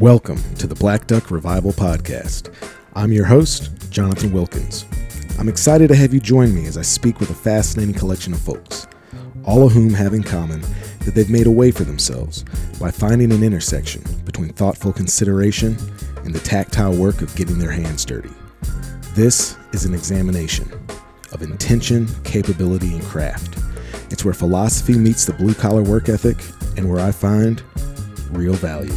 Welcome to the Black Duck Revival Podcast. I'm your host, Jonathan Wilkins. I'm excited to have you join me as I speak with a fascinating collection of folks, all of whom have in common that they've made a way for themselves by finding an intersection between thoughtful consideration and the tactile work of getting their hands dirty. This is an examination of intention, capability, and craft. It's where philosophy meets the blue collar work ethic and where I find real value.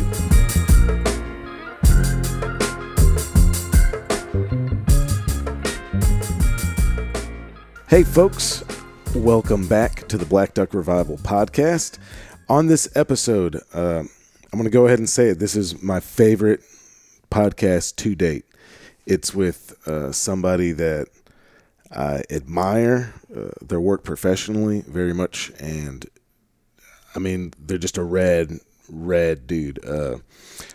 Hey, folks, welcome back to the Black Duck Revival podcast. On this episode, uh, I'm going to go ahead and say it. This is my favorite podcast to date. It's with uh, somebody that I admire uh, their work professionally very much, and I mean, they're just a red, red dude. Uh,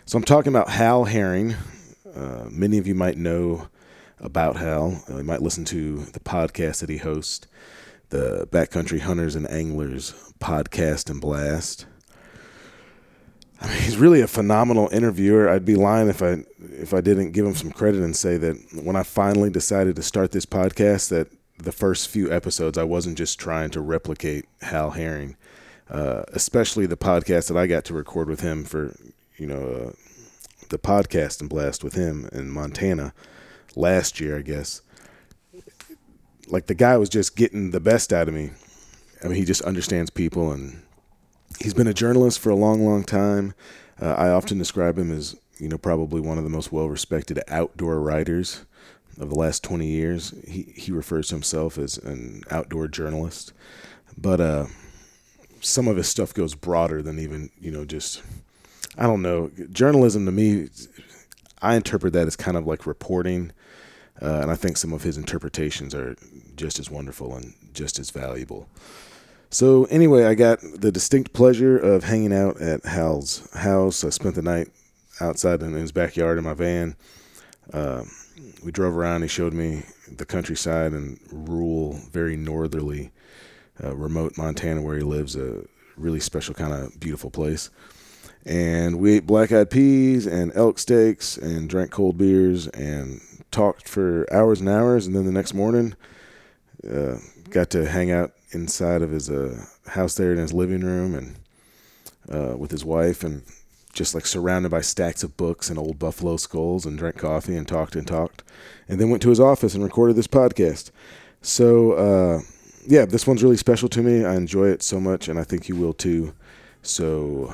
so I'm talking about Hal Herring. Uh, many of you might know about Hal. Uh, you might listen to the podcast that he hosts, the Backcountry Hunters and Anglers podcast and blast. I mean, he's really a phenomenal interviewer. I'd be lying if I if I didn't give him some credit and say that when I finally decided to start this podcast, that the first few episodes I wasn't just trying to replicate Hal Herring, uh, especially the podcast that I got to record with him for you know uh, the podcast and blast with him in Montana last year, I guess. Like the guy was just getting the best out of me. I mean, he just understands people, and he's been a journalist for a long, long time. Uh, I often describe him as, you know, probably one of the most well-respected outdoor writers of the last 20 years. He he refers to himself as an outdoor journalist, but uh, some of his stuff goes broader than even, you know, just I don't know. Journalism to me, I interpret that as kind of like reporting uh, and I think some of his interpretations are just as wonderful and just as valuable. So, anyway, I got the distinct pleasure of hanging out at Hal's house. I spent the night outside in his backyard in my van. Uh, we drove around. He showed me the countryside and rural, very northerly, uh, remote Montana where he lives, a really special kind of beautiful place. And we ate black eyed peas and elk steaks and drank cold beers and talked for hours and hours, and then the next morning, uh, got to hang out inside of his uh, house there in his living room and uh, with his wife, and just like surrounded by stacks of books and old buffalo skulls, and drank coffee and talked and talked, and then went to his office and recorded this podcast. So uh, yeah, this one's really special to me. I enjoy it so much, and I think you will too. So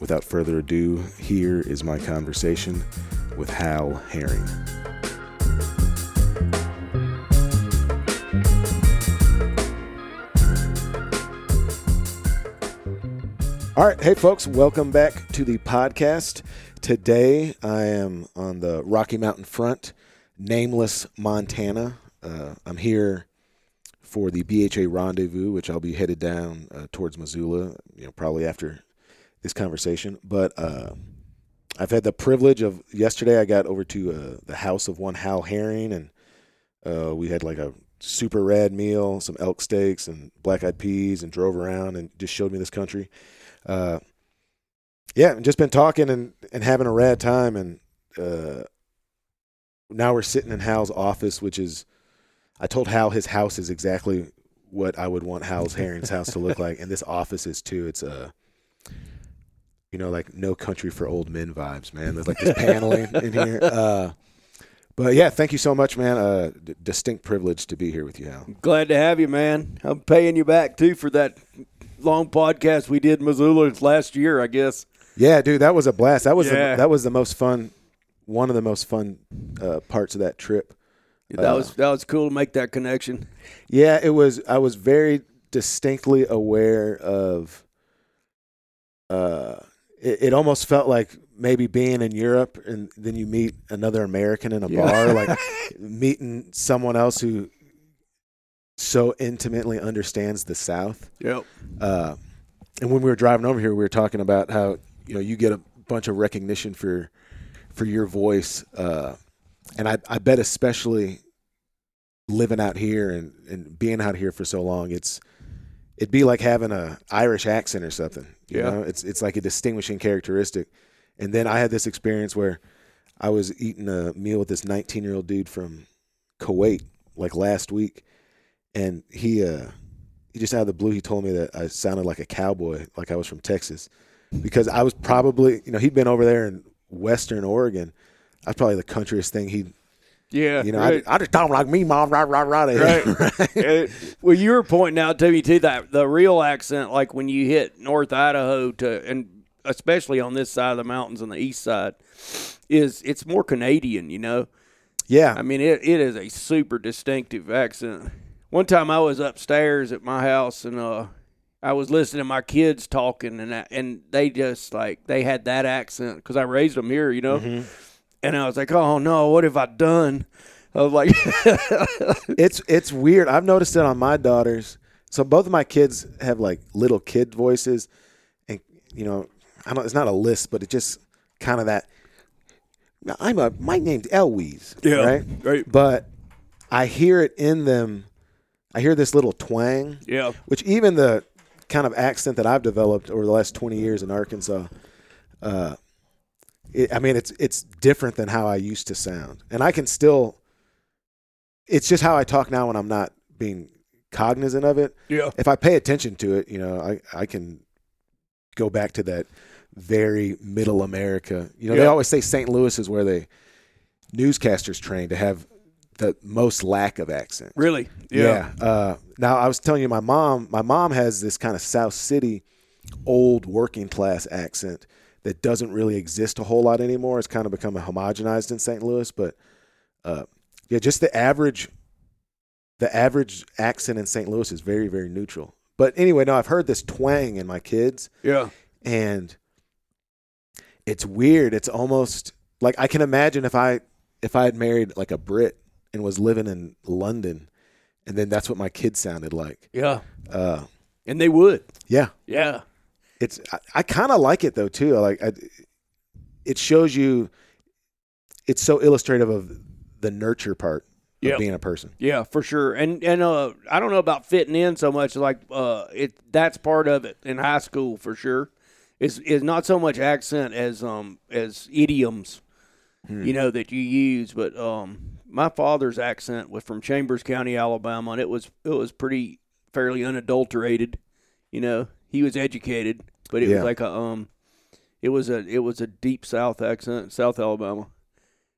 without further ado, here is my conversation with Hal Herring. All right. Hey, folks, welcome back to the podcast. Today I am on the Rocky Mountain front, nameless Montana. Uh, I'm here for the BHA rendezvous, which I'll be headed down uh, towards Missoula, you know, probably after this conversation. But uh, I've had the privilege of yesterday. I got over to uh, the house of one Hal Herring, and uh, we had like a super rad meal, some elk steaks and black eyed peas, and drove around and just showed me this country uh, yeah, just been talking and, and having a rad time. And uh, now we're sitting in Hal's office, which is, I told Hal his house is exactly what I would want Hal's Herring's house to look like. And this office is too. It's a, uh, you know, like no country for old men vibes, man. There's like this paneling in here. Uh, but yeah, thank you so much, man. Uh, d- distinct privilege to be here with you, Hal. Glad to have you, man. I'm paying you back too for that long podcast we did in Missoula last year, I guess. Yeah, dude, that was a blast. That was yeah. the, that was the most fun, one of the most fun uh, parts of that trip. That uh, was that was cool to make that connection. Yeah, it was. I was very distinctly aware of. Uh, it, it almost felt like maybe being in Europe and then you meet another American in a yeah. bar, like meeting someone else who so intimately understands the South. Yep. Uh, and when we were driving over here, we were talking about how you know you get a bunch of recognition for for your voice, uh, and I, I bet especially living out here and, and being out here for so long, it's it'd be like having a Irish accent or something. You yeah. know, it's it's like a distinguishing characteristic. And then I had this experience where I was eating a meal with this 19 year old dude from Kuwait like last week, and he uh he just out of the blue he told me that I sounded like a cowboy, like I was from Texas, because I was probably you know he'd been over there in Western Oregon. I was probably the countryest thing he'd Yeah, you know right. I, I just talk like me mom right right right Right. Uh, well, you were pointing out to me too that the real accent, like when you hit North Idaho to, and especially on this side of the mountains on the east side, is it's more Canadian. You know, yeah I mean it, it is a super distinctive accent. One time I was upstairs at my house and uh, I was listening to my kids talking and I, and they just like they had that accent because I raised them here. You know, and I was like, oh no, what have I done? I was like, it's it's weird. I've noticed it on my daughters. So both of my kids have like little kid voices, and you know, I don't. It's not a list, but it just kind of that. I'm a. My name's Elwes. right. right. But I hear it in them. I hear this little twang, Yeah. which even the kind of accent that I've developed over the last 20 years in Arkansas, uh, it, I mean, it's it's different than how I used to sound, and I can still. It's just how I talk now when I'm not being cognizant of it. Yeah. If I pay attention to it, you know, I I can go back to that very middle America. You know, they always say St. Louis is where they newscasters train to have the most lack of accent. Really? Yeah. Uh, now I was telling you, my mom, my mom has this kind of South City, old working class accent that doesn't really exist a whole lot anymore. It's kind of become homogenized in St. Louis, but uh, yeah, just the average, the average accent in St. Louis is very, very neutral. But anyway, no, I've heard this twang in my kids, Yeah. and it's weird. It's almost like I can imagine if I if I had married like a Brit and was living in London, and then that's what my kids sounded like. Yeah. Uh, And they would. yeah, Yeah. it's I, I kind of like it though too. I like I, it shows you. It's so illustrative of the nurture part of Yep. being a person. Yeah, for sure. And and uh I don't know about fitting in so much like uh it that's part of it in high school for sure. Is is not so much accent as um as idioms, you know, that you use, but um my father's accent was from Chambers County, Alabama, and it was it was pretty fairly unadulterated. You know, he was educated, but it Yeah. was like a um it was a it was a deep south accent, South Alabama.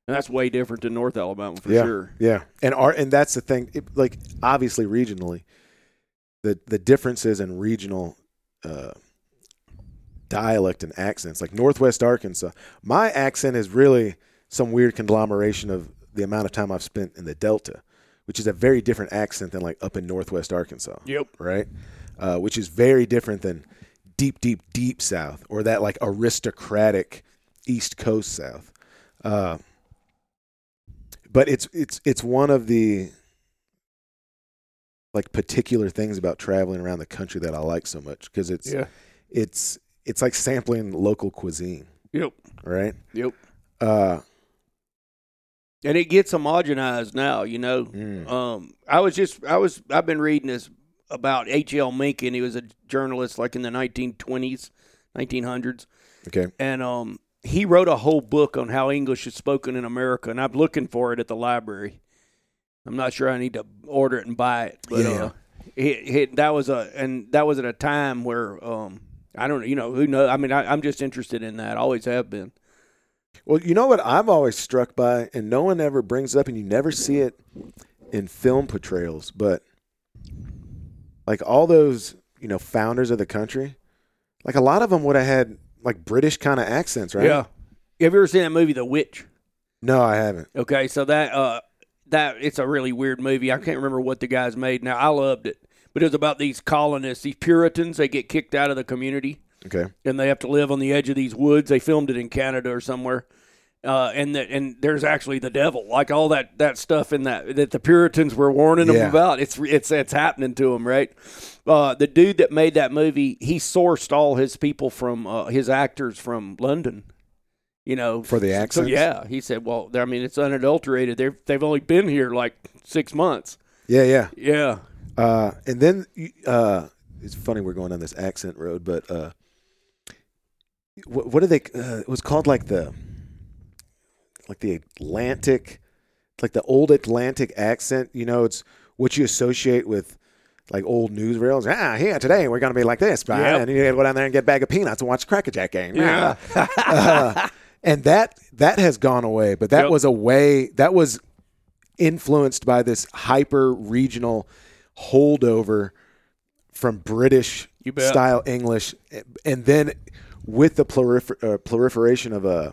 And that's way different than North Alabama for yeah, sure. yeah, and our and that's the thing. It, like obviously regionally, the the differences in regional uh, dialect and accents. Like Northwest Arkansas, my accent is really some weird conglomeration of the amount of time I've spent in the Delta, which is a very different accent than like up in Northwest Arkansas. Yep. Right, uh, which is very different than deep, deep, deep South or that like aristocratic East Coast South. Uh, but it's it's it's one of the like particular things about traveling around the country that I like so much because it's Yeah. it's it's like sampling local cuisine, Yep. right? Yep. Uh, And it gets homogenized now, you know. mm, Um, I was just, I was, I've been reading this about H.L. Mencken. He was a journalist like in the 1920s, 1900s. okay, And um, he wrote a whole book on how English is spoken in America. And I'm looking for it at the library. I'm not sure I need to order it and buy it. But Yeah. uh, it, it, that was a, and that was at a time where, um, I don't know, you know, who knows? I mean, I, I'm just interested in that. always have been. Well, you know what I'm always struck by, and no one ever brings it up, and you never see it in film portrayals, but like all those, you know, founders of the country, like a lot of them would have had like British kind of accents, right? Yeah. Have you ever seen that movie, The Witch? No, I haven't. Okay, so that uh that it's a really weird movie. I can't remember what the guys made. Now I loved it, but it was about these colonists, these Puritans. They get kicked out of the community Okay. and they have to live on the edge of these woods. They filmed it in Canada or somewhere. Uh, and and there's actually the devil, like all that, that stuff in that that the Puritans were warning them Yeah. about. It's it's it's happening to them, right? Uh, the dude that made that movie, he sourced all his people from uh, his actors from London. You know, For the so, accents? yeah, he said, "Well, I mean, it's unadulterated. They've they've only been here like six months." Yeah, yeah. Yeah, Uh, and then uh, it's funny we're going on this accent road, but uh, what, what are they? Uh, it was called like the like the Atlantic, like the old Atlantic accent. You know, it's what you associate with like old newsreels. Ah, here today we're gonna be like this, Brian, Yep. and you gotta go down there and get a bag of peanuts and watch the Crackerjack game. Yeah. Uh, and that that has gone away, but that Yep. was a way that was influenced by this hyper regional holdover from British style English, and then with the prolifer- uh, proliferation of uh,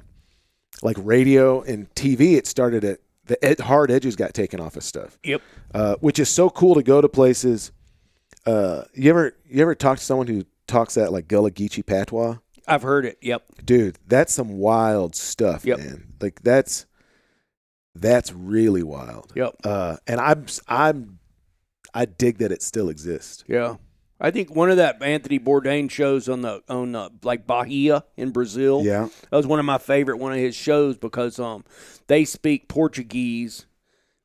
like radio and TV, it started at the ed- hard edges got taken off of stuff, Yep. uh, which is so cool to go to places. Uh, you ever you ever talk to someone who talks that like Gullah Geechee patois? I've heard it. Yep. dude that's some wild stuff Yep. man like that's that's really wild Yep. uh and i'm i'm i dig that it still exists Yeah. I think one of that Anthony Bourdain shows on the on uh, like Bahia in Brazil. yeah That was one of my favorite one of his shows because um they speak Portuguese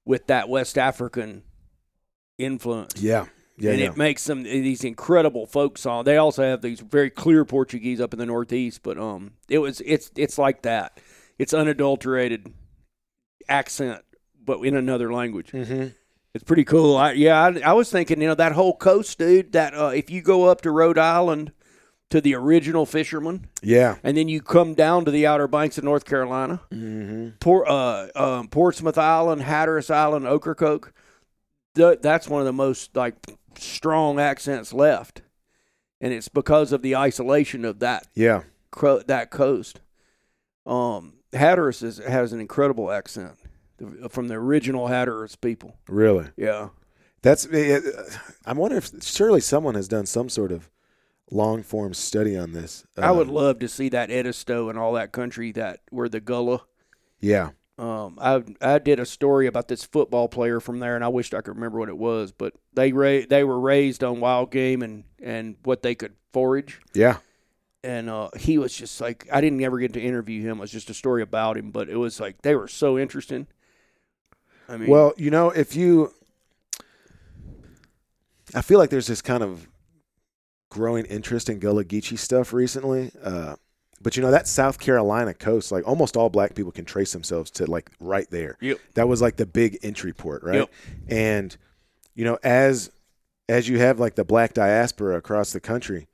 with that West African influence. yeah yeah, and yeah. it makes them these incredible folk songs. They also have these very clear Portuguese up in the Northeast, but um, it was it's it's like that. It's unadulterated accent, but in another language. mm-hmm. It's pretty cool. I, yeah, I, I was thinking, you know, that whole coast, dude. That uh, if you go up to Rhode Island to the original fishermen, yeah and then you come down to the Outer Banks of North Carolina, mm-hmm. Port, uh, um, Portsmouth Island, Hatteras Island, Ocracoke. Th- that's one of the most like strong accents left, and it's because of the isolation of that yeah cro- that coast. Um, Hatteras is, has an incredible accent from the original Hatteras people. really Yeah, that's i wonder if surely someone has done some sort of long form study on this I would Um, love to see that Edisto and all that country that where the Gullah. yeah Um, I I did a story about this football player from there, and I wished I could remember what it was. But they ra- they were raised on wild game and and what they could forage, yeah and uh, he was just like I didn't ever get to interview him. It was just a story about him, but it was like they were so interesting. I mean, Well, you know, if you, I feel like there's this kind of growing interest in Gullah Geechee stuff recently. Uh, but you know that South Carolina coast, like almost all black people can trace themselves to like right there. Yep. That was like the big entry port, right? Yep. And you know, as as you have like the black diaspora across the country,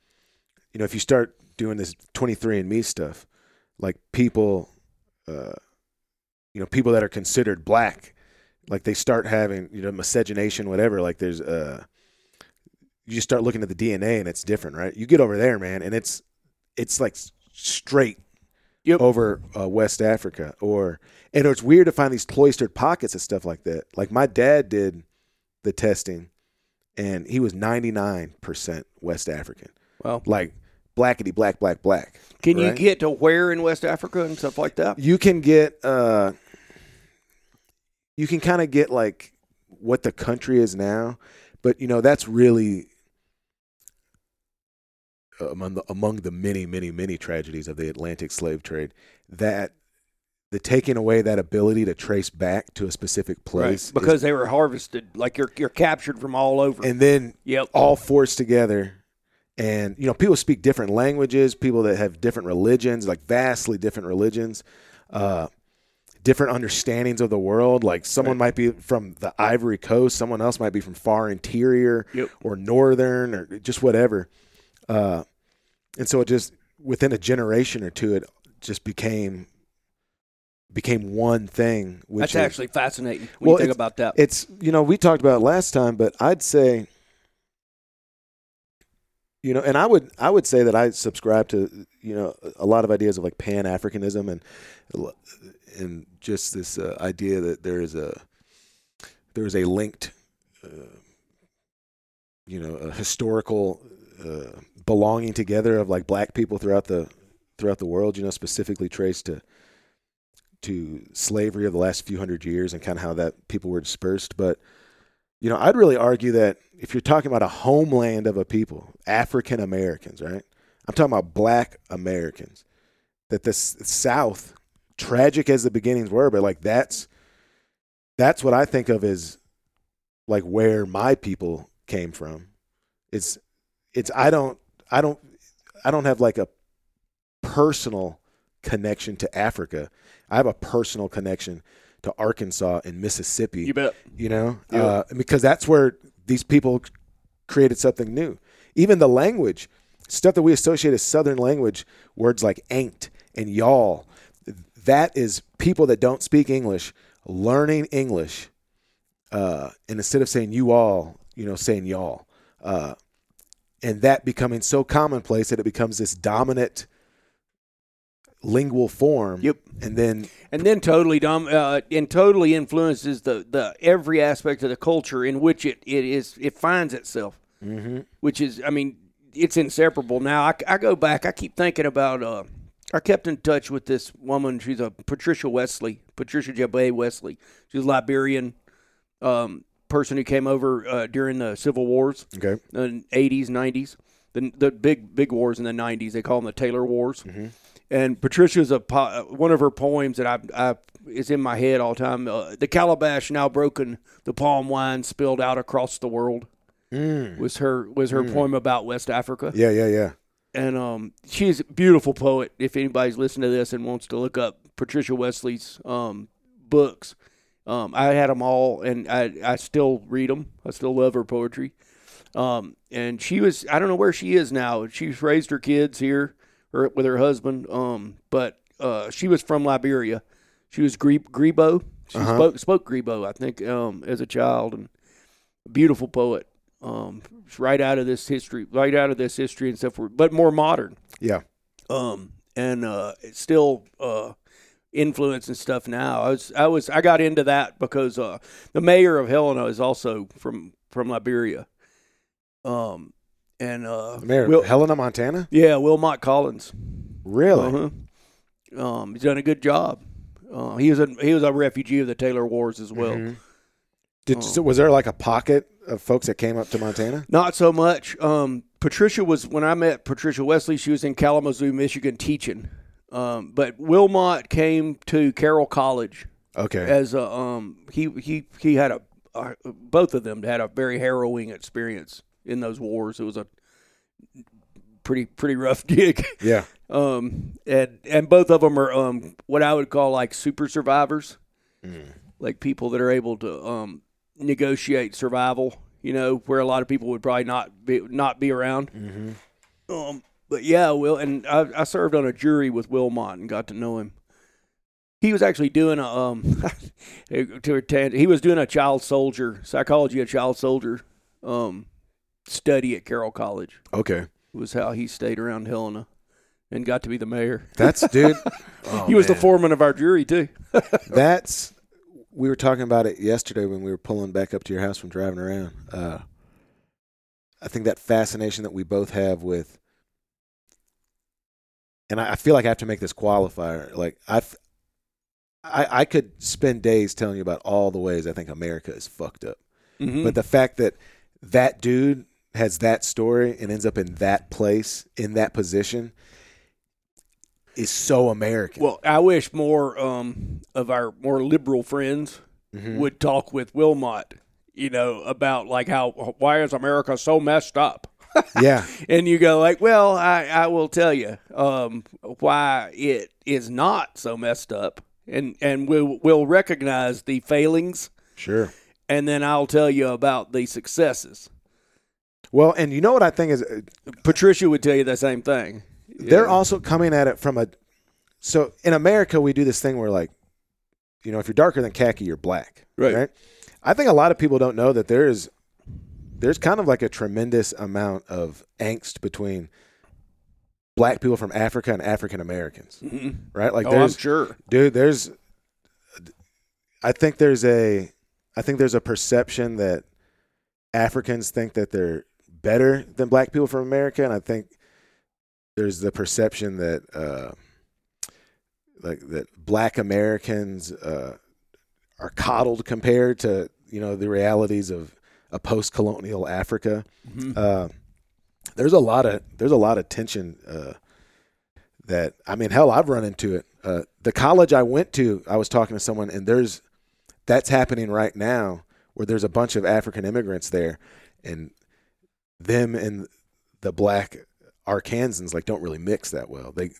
you know, if you start doing this 23andMe stuff, like people, uh, you know, people that are considered black, like they start having, you know, miscegenation, whatever. Like there's, uh, you just start looking at the DNA and it's different, right? You get over there, man, and it's, it's like straight Yep. over uh, West Africa, or and it's weird to find these cloistered pockets of stuff like that. Like my dad did the testing, and he was 99% West African, well, like blackety black, black, black. can you get to where in West Africa and stuff like that? You can get, uh, you can kind of get like what the country is now, but you know that's really among the, among the many, many, many tragedies of the Atlantic slave trade that the taking away that ability to trace back to a specific place is- because they were harvested. Like you're you're captured from all over. and then yep. all forced together and you know people speak different languages people that have different religions like vastly different religions uh different understandings of the world like someone might be from the ivory coast someone else might be from far interior Yep. or northern or just whatever uh and so it just within a generation or two it just became became one thing which That's is- actually fascinating when Well, you think about that. it's you know we talked about it last time but i'd say you know and i would i would say that i subscribe to you know a lot of ideas of like pan-africanism and and just this uh, idea that there is a there is a linked uh, you know a historical uh, belonging together of like black people throughout the throughout the world you know specifically traced to to slavery of the last few hundred years and kind of how that people were dispersed. But you know, I'd really argue that if you're talking about a homeland of a people, African Americans, right? I'm talking about Black Americans. That the South, tragic as the beginnings were, but like that's that's what I think of as like where my people came from. It's it's I don't I don't I don't have like a personal connection to Africa. I have a personal connection to Arkansas and Mississippi. You bet. You know, Yeah. uh, because that's where these people created something new. Even the language, stuff that we associate as Southern language, words like ain't and y'all, that is people that don't speak English learning English, uh, and instead of saying you all, you know, saying y'all, uh, and that becoming so commonplace that it becomes this dominant lingual form. Yep. And then and then totally dom- uh, and totally influences the, the every aspect of the culture in which it, it is it finds itself which is i mean it's inseparable now I, I go back i keep thinking about uh, i kept in touch with this woman she's a patricia wesley patricia jabbeh wesley she's a liberian um, person who came over uh, during the civil wars okay, the 80s, 90s, the the big big wars in the 90s. They call them the Taylor Wars. Mm-hmm. And Patricia's a po- one of her poems that I I is in my head all the time. Uh, the calabash now broken, the palm wine spilled out across the world. Was her was her poem about West Africa, Mm. yeah, yeah, yeah. And um, she's a beautiful poet. If anybody's listening to this and wants to look up Patricia Wesley's um, books, um, I had them all, and I I still read them. I still love her poetry. Um, and she was I don't know where she is now. She's raised her kids here or with her husband. Um, but uh, she was from Liberia. She was Gre- Grebo. She Uh-huh. spoke spoke Grebo, I think, um, as a child, and beautiful poet. Um, right out of this history, right out of this history and stuff, but more modern Yeah. um, and uh, it's still uh, and stuff now. I was, I was, I got into that because uh, the mayor of Helena is also from from Liberia, um, and uh, Mayor Will, Helena, Montana? yeah, Wilmot Collins. Really? Uh-huh. Um, he's done a good job. Uh, he was a he was a refugee of the Taylor Wars as well. Mhm. Did so was there like a pocket of folks that came up to Montana? Not so much. Um, Patricia was when I met Patricia Wesley. She was in Kalamazoo, Michigan, teaching. Um, but Wilmot came to Carroll College Okay. as a um he he he had a uh, both of them had a very harrowing experience in those wars. It was a pretty pretty rough gig. yeah. Um and and both of them are um what I would call like super survivors. Like people that are able to um negotiate survival, you know, where a lot of people would probably not be not be around. Mm-hmm. Um but yeah, Will and I, I served on a jury with Wilmot and got to know him. He was actually doing a um to attend, he was doing a child soldier psychology a child soldier um study at Carroll College Okay. was how he stayed around Helena and got to be the mayor. That's dude. oh, he was the foreman of our jury too. That's we were talking about it yesterday when we were pulling back up to your house from driving around. Uh, I think that fascination that we both have with, and I, I feel like I have to make this qualifier. Like I, I, I could spend days telling you about all the ways I think America is fucked up, Mhm. but the fact that that dude has that story and ends up in that place in that position is so American. well, I wish more um, of our more liberal friends Mhm. would talk with Wilmot, you know, about like how why is America so messed up? yeah. And you go like, well, I, I will tell you um, why it is not so messed up, and and we'll we'll recognize the failings, Sure. and then I'll tell you about the successes. Well, and you know what I think is uh, Patricia would tell you the same thing. They're also coming at it from a. So in America, we do this thing where like, you know, if you're darker than khaki, you're black. Right. I think a lot of people don't know that there is, there's kind of like a tremendous amount of angst between black people from Africa and African Americans. Mhm. Right. Like oh, I'm there's, sure. dude, there's. I think there's a, I think there's a perception that Africans think that they're better than black people from America, and I think there's the perception that uh, like that black Americans uh, are coddled compared to you know the realities of a post-colonial Africa. Mhm. Uh, there's a lot of there's a lot of tension uh, that I mean, hell, I've run into it. Uh, the college I went to, I was talking to someone, and there's that's happening right now, where there's a bunch of African immigrants there, and them and the black Arkansans like don't really mix that well. They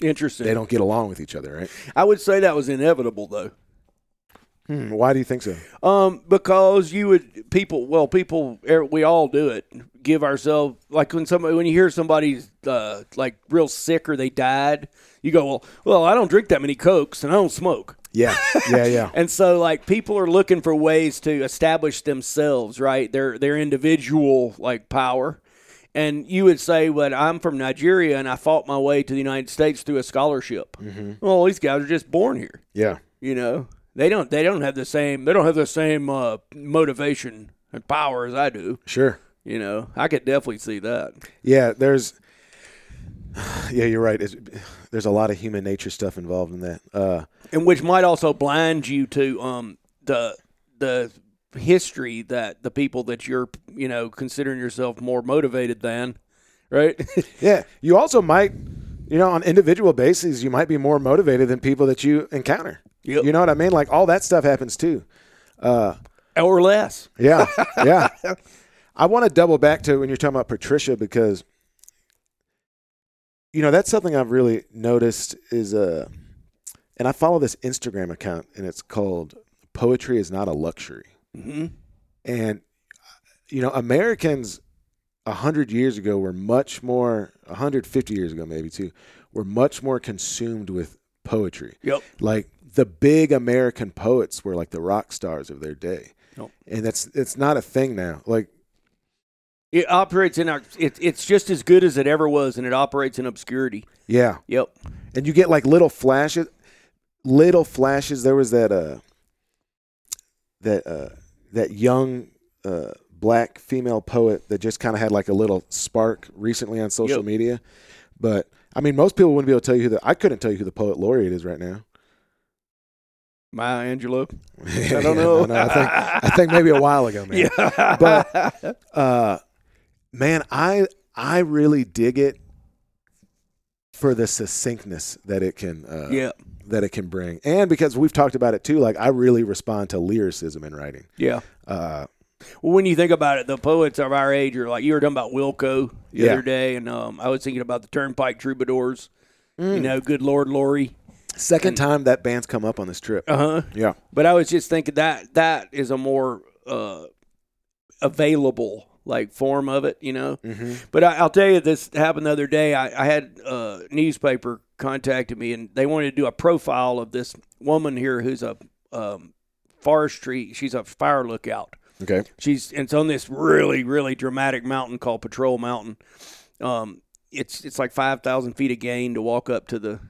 Interesting. They don't get along with each other, right? I would say that was inevitable, though. Hmm, why do you think so? Um, because you would people. Well, people. er, We all do it. Give ourselves like when somebody when you hear somebody's uh, like real sick or they died, you go, well, well, I don't drink that many cokes and I don't smoke. Yeah, yeah, yeah. And so, like, people are looking for ways to establish themselves, right? Their their individual like power. And you would say, "Well, I'm from Nigeria and I fought my way to the United States through a scholarship." Well, these guys are just born here. yeah. You know, they don't they don't have the same they don't have the same uh, motivation and power as I do. Sure. You know, I could definitely see that. Yeah, there's. Yeah, you're right. It's, there's a lot of human nature stuff involved in that. Uh, and which might also blind you to um the the history that the people that you're you know considering yourself more motivated than right yeah, you also might, you know, on individual basis, you might be more motivated than people that you encounter. Yep. You know what I mean? Like all that stuff happens too. uh or less Yeah, yeah. I want to double back to when you're talking about Patricia because, you know, that's something I've really noticed is uh, and I follow this Instagram account and it's called "Poetry is not a luxury." Hmm And you know, Americans a hundred years ago were much more, a hundred fifty years ago maybe too, were much more consumed with poetry. yep Like the big American poets were like the rock stars of their day, Yep. and that's it's not a thing now. Like it operates in our it, it's just as good as it ever was and it operates in obscurity yeah, yep and you get like little flashes, little flashes. There was that uh, that uh, that young uh, black female poet that just kind of had like a little spark recently on social Yep. media, but I mean, most people wouldn't be able to tell you who the. I couldn't tell you who the poet laureate is right now. Maya Angelou I don't know. I think I think maybe a while ago, man. yeah But uh, man, I I really dig it for the succinctness that it can uh, yeah that it can bring, and because we've talked about it too. Like I really respond to lyricism in writing. yeah Uh, Well, when you think about it, the poets of our age are like you were talking about Wilco the Yeah. other day, and um, I was thinking about the Turnpike Troubadours. Mm. You know, good Lord, Lori. second time that band's come up on this trip. Uh huh. Yeah, But I was just thinking that that is a more uh, available like form of it, you know. hmm But I, I'll tell you, this happened the other day. I, I had a newspaper contacted me, and they wanted to do a profile of this woman here who's a um, forestry. She's a fire lookout. okay. She's it's on this really really dramatic mountain called Patrol Mountain. Um, it's it's like five thousand feet of gain to walk up to the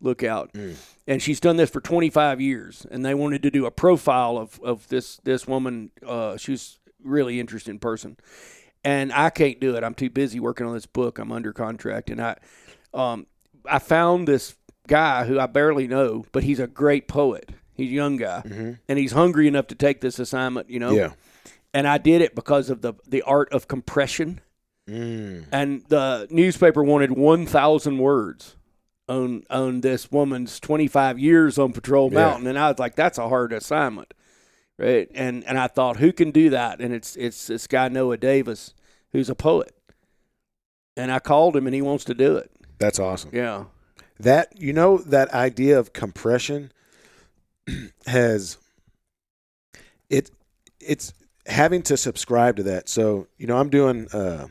lookout, Mm. and she's done this for twenty five years. And they wanted to do a profile of of this this woman. Uh, she's really interesting person, and I can't do it. I'm too busy working on this book. I'm under contract, and I um I found this guy who I barely know, but he's a great poet. He's a young guy, hmm and he's hungry enough to take this assignment. You know, Yeah. and I did it because of the the art of compression. Mm. And the newspaper wanted one thousand words on on this woman's twenty five years on Patrol Yeah. Mountain, and I was like, that's a hard assignment, right? And and I thought, who can do that? And it's it's this guy Noah Davis, who's a poet, and I called him, and he wants to do it. That's awesome. Yeah, That you know that idea of compression has it it's having to subscribe to that. So, you know, I'm doing uh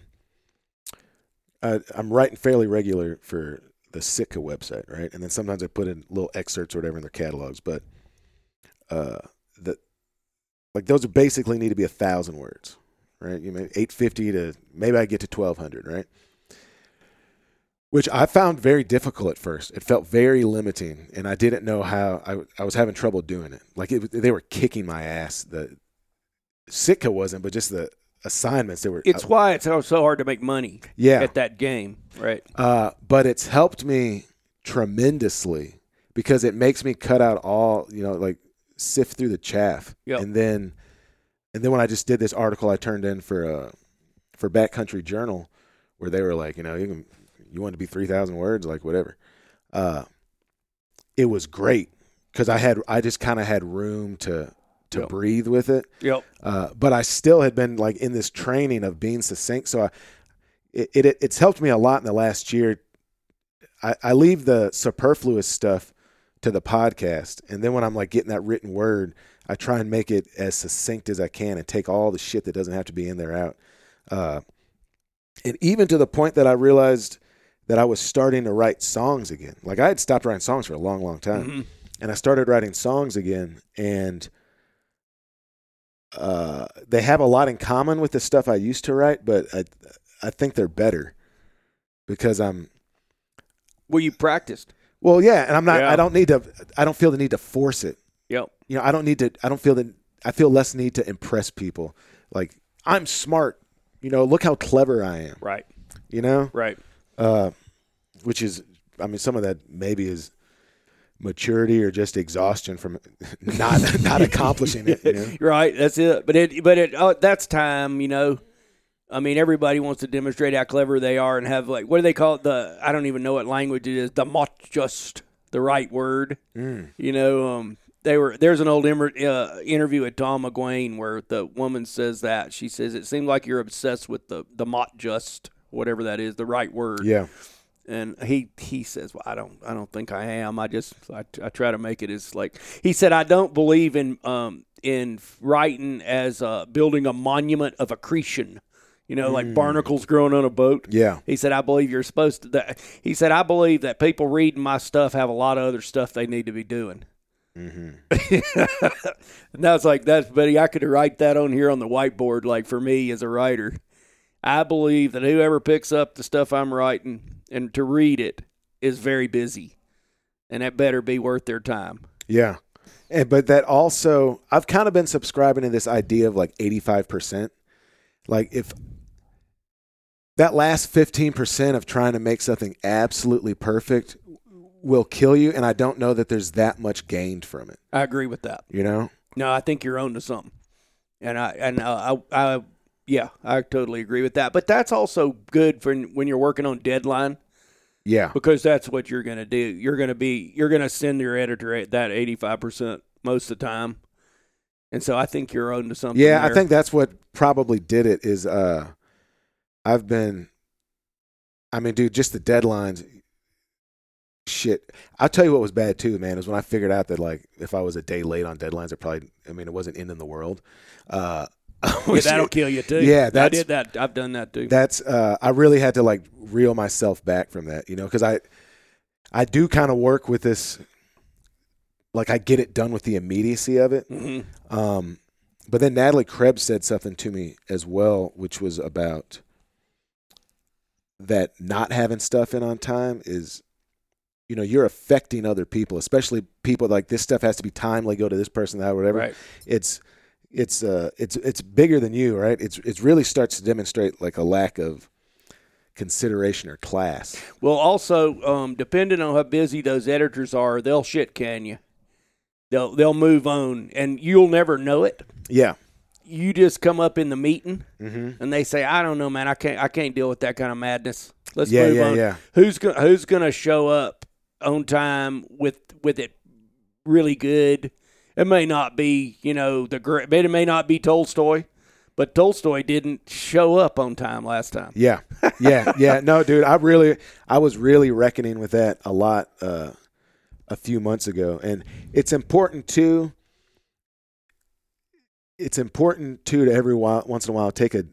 I, I'm writing fairly regular for the Sitka website, right? And then sometimes I put in little excerpts or whatever in their catalogs, but uh like those basically need to be a thousand words, right? You know, eight fifty to maybe I get to twelve hundred, right? which I found very difficult at first. It felt very limiting, and I didn't know how. I, I was having trouble doing it. Like it, they were kicking my ass. The Sitka wasn't, but just the assignments. They were. it's why it's so so hard to make money yeah. at that game, right? Uh, but it's helped me tremendously because it makes me cut out all you know, like sift through the chaff, Yep. and then and then when I just did this article I turned in for uh for Backcountry Journal, where they were like, you know, you can you want to be three thousand words, like whatever. Uh, it was great because I had I just kind of had room to to Yep. breathe with it. Yep. Uh, but I still had been like in this training of being succinct. So I, it, it it's helped me a lot in the last year. I, I leave the superfluous stuff to the podcast, and then when I'm like getting that written word, I try and make it as succinct as I can and take all the shit that doesn't have to be in there out. Uh, and even to the point that I realized that I was starting to write songs again. Like I had stopped writing songs for a long, long time, Mhm. and I started writing songs again, and uh, they have a lot in common with the stuff I used to write, but I, I think they're better because I'm Well, you practiced. Well, yeah, and I'm not. Yeah. I don't need to. I don't feel the need to force it. Yep. You know, I don't need to. I don't feel the. I feel less need to impress people. Like I'm smart. You know, look how clever I am. Right. You know, Right. uh, which is, I mean, some of that maybe is maturity or just exhaustion from not not accomplishing it. You know? Right. That's it. But it. But it. Oh, that's time. You know. I mean, everybody wants to demonstrate how clever they are and have like what do they call it? The I don't even know what language it is. The mot juste the right word. Mm. You know, um, they were there's an old uh, interview with Tom McGuane where the woman says that she says it seemed like you're obsessed with the the mot juste whatever that is the right word. Yeah. And he he says, well, I don't I don't think I am. I just I, I try to make it as like he said I don't believe in um in writing as uh, building a monument of accretion. You know, like barnacles growing on a boat. Yeah. He said, I believe you're supposed to. He said, I believe that people reading my stuff have a lot of other stuff they need to be doing. Mm-hmm. and that's like, that's, buddy, I could write that on here on the whiteboard, like for me as a writer. I believe that whoever picks up the stuff I'm writing and to read it is very busy. And that better be worth their time. Yeah. And, but that also, I've kind of been subscribing to this idea of like 85%. Like if that last 15% of trying to make something absolutely perfect will kill you. And I don't know that there's that much gained from it, I agree with that. you know? No, I think you're on to something. And I and uh, I, I yeah, I totally agree with that. But that's also good for when you're working on deadline Yeah. because that's what you're going to do. You're going to be you're going to send your editor at that 85% most of the time. And so I think you're on to something. Yeah. I think that's what probably did it is, uh, I've been, I mean, dude, just the deadlines. Shit, I'll tell you what was bad too, man. Is when I figured out that like if I was a day late on deadlines, it probably, I mean, it wasn't ending the world. Uh, yeah, that'll kill you too. Yeah, I did that. I've done that too. that's uh, I really had to like reel myself back from that, you know, because I I do kind of work with this, like I get it done with the immediacy of it. hmm Um, but then Natalie Krebs said something to me as well, which was about that not having stuff in on time is, you know, you're affecting other people, especially people like this stuff has to be timely, go to this person, that, whatever. Right. It's, it's, uh, it's, it's bigger than you, right? It's, it's really starts to demonstrate like a lack of consideration or class. Well, also, um, depending on how busy those editors are, they'll shit can you. They'll they'll move on, and you'll never know it. Yeah. You just come up in the meeting, Mm-hmm. and they say, "I don't know, man. I can't. I can't deal with that kind of madness. Let's Yeah, move yeah, on. yeah. Who's gonna Who's gonna show up on time with with it really good? It may not be, you know, the great. It may not be Tolstoy, but Tolstoy didn't show up on time last time. Yeah, yeah, yeah. No, dude, I really, I was really reckoning with that a lot uh, a few months ago, and it's important too. It's important too to every while, once in a while, take a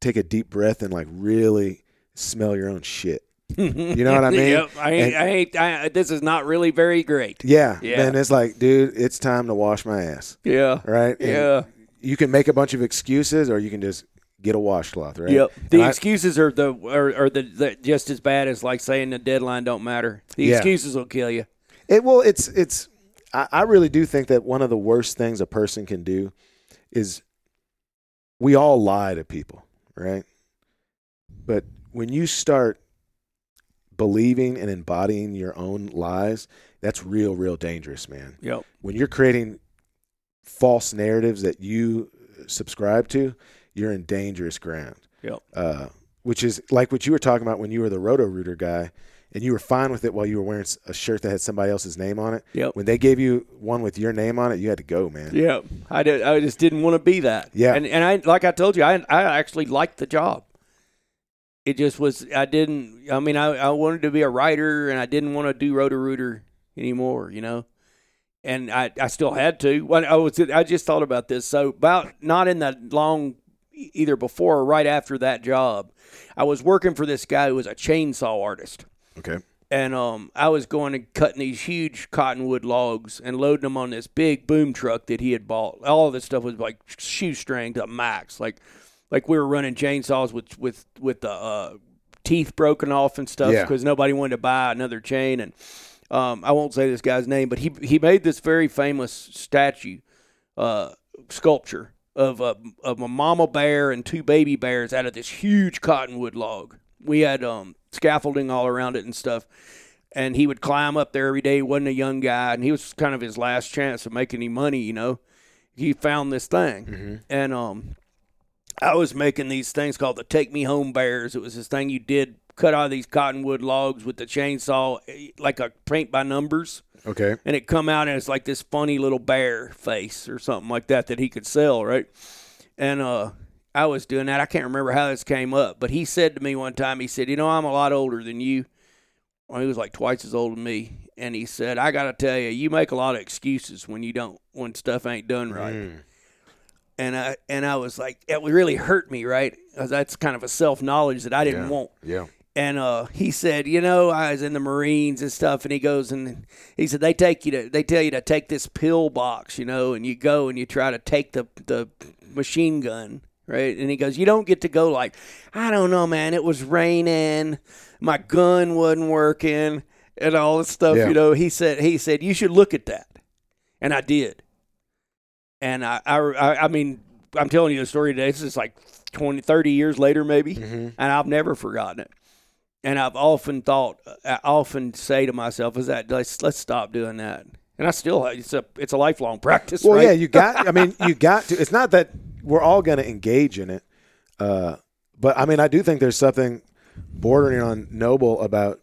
take a deep breath and like really smell your own shit. You know what I mean? Yep. I ain't. And- I ain't. I, this is not really very great. Yeah, Yeah. Then it's like, dude, it's time to wash my ass, Yeah. right? And Yeah. You can make a bunch of excuses, or you can just get a washcloth, right? Yep. The And I- excuses are the are, are the, the just as bad as like saying the deadline don't matter. The Yeah. excuses will kill you. It well, it's it's. I, I really do think that one of the worst things a person can do is we all lie to people, right? But when you start believing and embodying your own lies, that's real, real dangerous, man. Yep. When you're creating false narratives that you subscribe to, you're in dangerous ground. Yep. Uh, which is like what you were talking about when you were the Roto Rooter guy, and you were fine with it while you were wearing a shirt that had somebody else's name on it. Yep. When they gave you one with your name on it, you had to go, man. Yep. I did. I just didn't want to be that. Yeah. And and I like I told you, I I actually liked the job. it just was. I didn't. I mean, I I wanted to be a writer, and I didn't want to do roto rooter anymore. You know, and I I still had to. When I was, I just thought about this. So about not in that long, either before or right after that job, I was working for this guy who was a chainsaw artist Okay. and um, I was going and cutting these huge cottonwood logs and loading them on this big boom truck that he had bought. All of this stuff was like shoestring to max, like like we were running chainsaws with with with the uh, teeth broken off and stuff Yeah. because nobody wanted to buy another chain. And um, I won't say this guy's name, but he he made this very famous statue uh, sculpture of a of a mama bear and two baby bears out of this huge cottonwood log. We had um, scaffolding all around it and stuff. And he would climb up there every day. He wasn't a young guy, and he was kind of his last chance of making any money. You know, he found this thing, and um, I was making these things called the Take Me Home Bears. It was this thing you did cut out of these cottonwood logs with the chainsaw, eh, like a paint by numbers Okay. and it come out and it's like this funny little bear face or something like that that he could sell, right? And uh I was doing that. I can't remember how this came up, but he said to me one time, he said, "You know, I'm a lot older than you." Well, he was like twice as old as me, and he said, "I got to tell you, you make a lot of excuses when you don't when stuff ain't done right." Mm. And I and I was like, it really hurt me, right? 'Cause that's kind of a self knowledge that I didn't Yeah. want Yeah. and uh, he said, you know, I was in the Marines and stuff, and he goes and he said they take you to they tell you to take this pill box, you know, and you go and you try to take the the machine gun, right? And he goes, you don't get to go like, I don't know, man, it was raining, my gun wasn't working, and all this stuff, Yeah. you know. He said he said you should look at that, and I did, and I I I, mean I'm telling you the story today. This is like 20, 30 years later, maybe, Mm-hmm. and I've never forgotten it and I've often thought, I often say to myself, "Is that let's let's stop doing that?" And I still, it's a it's a lifelong practice. Well, right? yeah, you got. I mean, you got to. It's not that we're all going to engage in it, uh, but I mean, I do think there's something bordering on noble about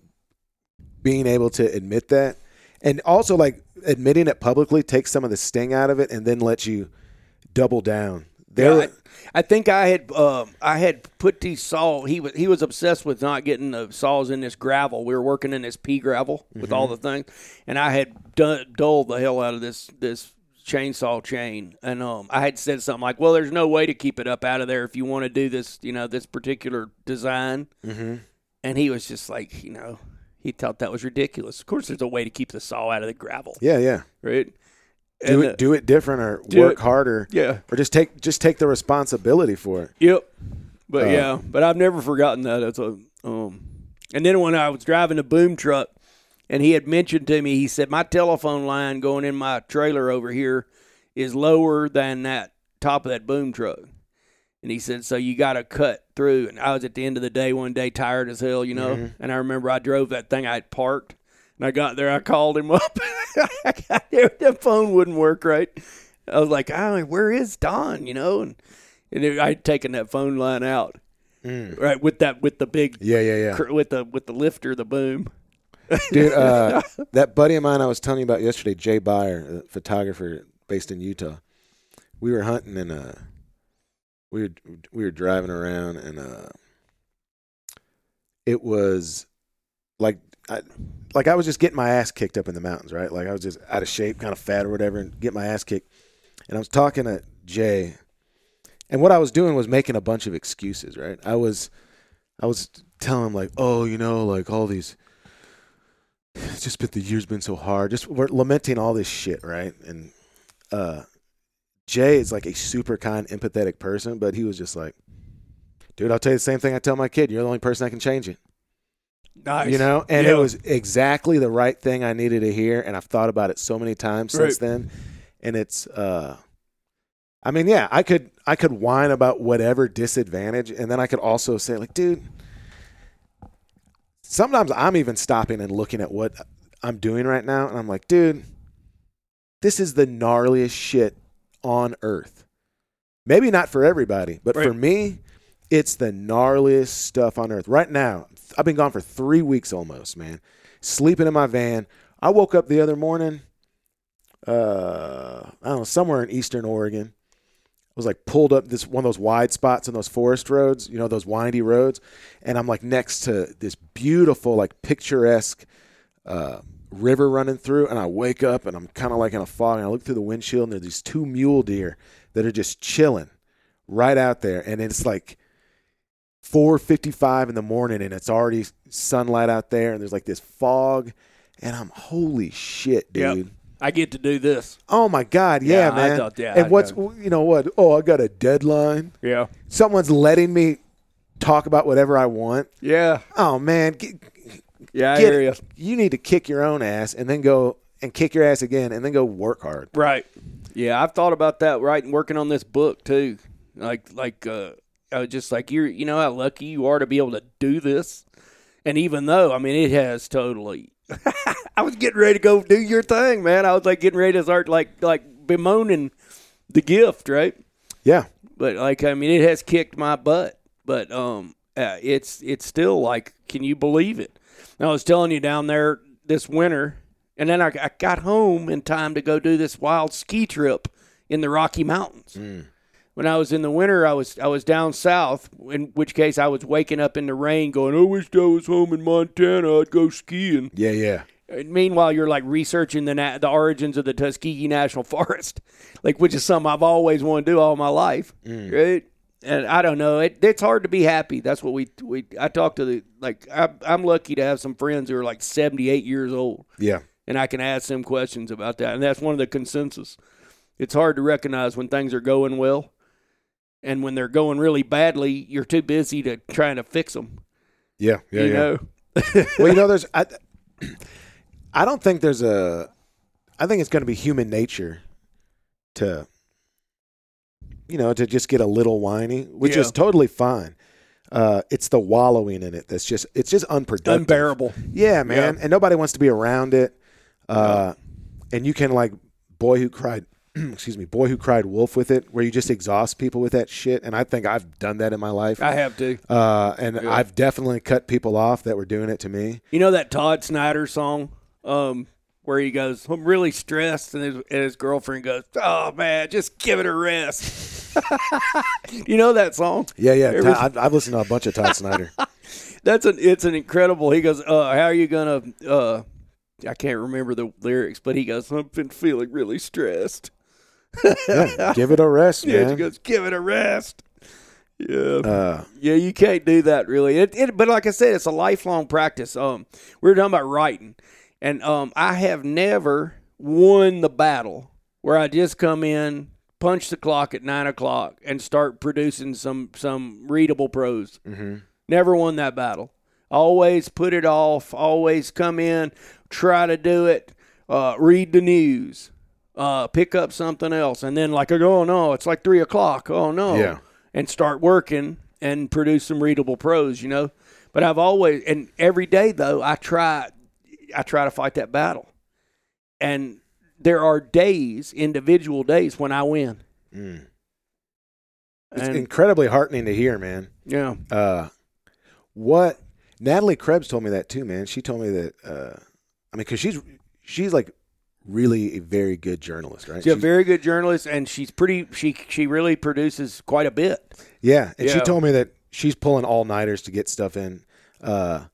being able to admit that, and also like admitting it publicly takes some of the sting out of it, and then lets you double down. There, Yeah, I, I think I had um, I had put these saw. He was he was obsessed with not getting the saws in this gravel. We were working in this pea gravel with all the things, and I had done, dulled the hell out of this this chainsaw chain. And um, I had said something like, "Well, there's no way to keep it up out of there if you want to do this, you know, this particular design." mm-hmm. And he was just like, you know, he thought that was ridiculous. Of course, there's a way to keep the saw out of the gravel, yeah, yeah. right? Do And, it, uh, do it different, or work it- harder, yeah. or just take just take the responsibility for it. Yep. But Uh, yeah, but I've never forgotten that. That's a um. And then when I was driving a boom truck, and he had mentioned to me, he said my telephone line going in my trailer over here is lower than that top of that boom truck. And he said, so you got to cut through. And I was at the end of the day one day, tired as hell, you know. Mm-hmm. And I remember I drove that thing I had parked, and I got there, I called him up. the phone wouldn't work right. I was like, oh, where is Don? You know, and and I'd taken that phone line out, Mm. right, with that with the big Yeah, yeah, yeah. cr- with the with the lifter, the boom. Dude, uh, that buddy of mine I was telling you about yesterday, Jay Byer, a photographer based in Utah. We were hunting and uh, we were we were driving around and uh, it was like I, like I was just getting my ass kicked up in the mountains, right? Like I was just out of shape, kind of fat or whatever, and get my ass kicked. And I was talking to Jay, and what I was doing was making a bunch of excuses, right? I was I was telling him like, oh, you know, like all these it's just been the year's been so hard. Just we're lamenting all this shit, right? And uh Jay is like a super kind, empathetic person, but he was just like, dude, I'll tell you the same thing I tell my kid. You're the only person that can change it. Nice, You know? And Yeah. it was exactly the right thing I needed to hear. And I've thought about it so many times since then. And it's uh I mean, yeah, I could I could whine about whatever disadvantage, and then I could also say, like, dude, sometimes I'm even stopping and looking at what I'm doing right now, and I'm like, dude, this is the gnarliest shit on earth. Maybe not for everybody, but for me, it's the gnarliest stuff on earth. Right now, I've been gone for three weeks almost, man. Sleeping in my van. I woke up the other morning, uh, I don't know, somewhere in Eastern Oregon, was like pulled up this one of those wide spots in those forest roads, you know, those windy roads, and I'm like next to this beautiful, like picturesque uh, river running through, and I wake up and I'm kind of like in a fog, and I look through the windshield, and there's these two mule deer that are just chilling right out there, and it's like 4:55 in the morning, and it's already sunlight out there, and there's like this fog, and I'm holy shit, dude. Yep. I get to do this. Oh my God, yeah, Yeah, I man. thought- yeah, and I what's know. you know what? Oh, I got a deadline. Yeah. Someone's letting me talk about whatever I want. Yeah. Oh man, get, Yeah, I get hear you. You need to kick your own ass and then go and kick your ass again and then go work hard. Right. Yeah, I've thought about that. Right, and working on this book too. Like, like, uh, I was just like you're. You know how lucky you are to be able to do this. And even though, I mean, it has totally. I was getting ready to go do your thing, man. I was like getting ready to start like like bemoaning the gift, right? Yeah. But like, I mean, it has kicked my butt. But um, uh, it's it's still like, can you believe it? And I was telling you down there this winter, and then I, I got home in time to go do this wild ski trip in the Rocky Mountains. When I was in the winter, I was I was down south. In which case, I was waking up in the rain, going, "I wish I was home in Montana. I'd go skiing." Yeah, yeah. And Meanwhile, you're like researching the na- the origins of the Tuskegee National Forest, like which is something I've always wanted to do all my life, mm. right? And I don't know, it, it's hard to be happy. That's what we we I talk to the like I, I'm lucky to have some friends who are like 78 years old, Yeah. and I can ask them questions about that, and that's one of the consensus. It's hard to recognize when things are going well, and when they're going really badly, you're too busy to trying to fix them. Yeah, yeah, you yeah. know, well, you know, there's I, I don't think there's a I think it's going to be human nature to you know, to just get a little whiny, which Yeah. is totally fine. Uh, it's the wallowing in it that's just it's just unproductive. unbearable. Yeah, man. And nobody wants to be around it. Uh, and you can like boy who cried excuse me, boy who cried wolf with it, where you just exhaust people with that shit. And I think I've done that in my life. I have to. Uh, and Yeah. I've definitely cut people off that were doing it to me. You know that Todd Snider song, um, where he goes, "I'm really stressed," and his, and his girlfriend goes, "Oh man, just give it a rest." you know that song? Yeah, yeah. Todd- I've, I've listened to a bunch of Todd Snider. That's an it's an incredible. He goes, uh, "How are you gonna?" Uh, I can't remember the lyrics, but he goes, "I've been feeling really stressed." Yeah, give it a rest, Yeah, he man. goes, "Give it a rest." Yeah. Uh, Yeah, you can't do that really. It, it, but like I said, it's a lifelong practice. Um, we were talking about writing, and um, I have never won the battle where I just come in, punch the clock at nine o'clock, and start producing some some readable prose. mhm. Never won that battle. Always put it off. Always come in, try to do it, uh, read the news, uh, pick up something else, and then like, oh no, it's like three o'clock. Oh no, Yeah. and start working and produce some readable prose. You know, but I've always and every day though I try, I try to fight that battle, and there are days, individual days when I win. Mm. It's And, incredibly heartening to hear, man. yeah, Uh, what Natalie Krebs told me that too, man. She told me that. Uh, I mean, because she's she's like really a very good journalist, right? she's a very good journalist, and she's pretty. She she really produces quite a bit. Yeah, and she told me that she's pulling all nighters to get stuff in. Uh,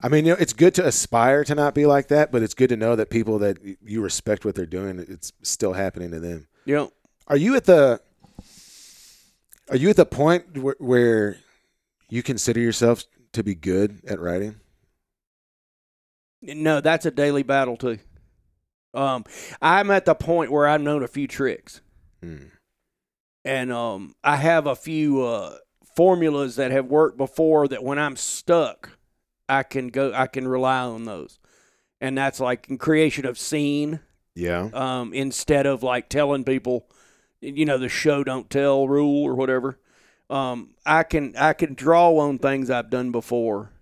I mean, you know, it's good to aspire to not be like that, but it's good to know that people that you respect what they're doing, it's still happening to them. You know, Are you at the Are you at the point where, where you consider yourself to be good at writing? No, that's a daily battle too. Um, I'm at the point where I've known a few tricks, Hmm. and um, I have a few uh, formulas that have worked before. That when I'm stuck, I can go. I can rely on those, and that's like in creation of scene. Yeah. Um, instead of like telling people, you know, the show don't tell rule or whatever. Um, I can I can draw on things I've done before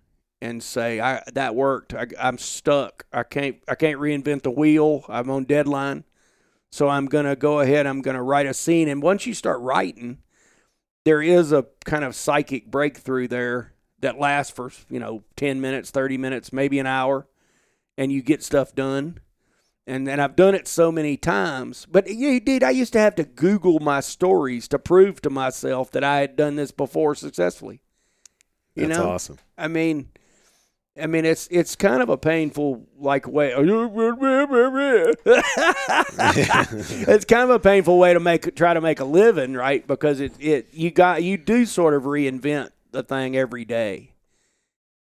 and say I that worked. I, I'm stuck. I can't I can't reinvent the wheel. I'm on deadline, so I'm gonna go ahead. I'm gonna write a scene, and once you start writing, there is a kind of psychic breakthrough there that lasts for you know ten minutes, thirty minutes, maybe an hour, and you get stuff done. And and I've done it so many times. But yeah, dude, I used to have to Google my stories to prove to myself that I had done this before successfully. You That's know, awesome. I mean, I mean, it's it's kind of a painful like way. it's kind of a painful way to make try to make a living, right? Because it it you got you do sort of reinvent the thing every day,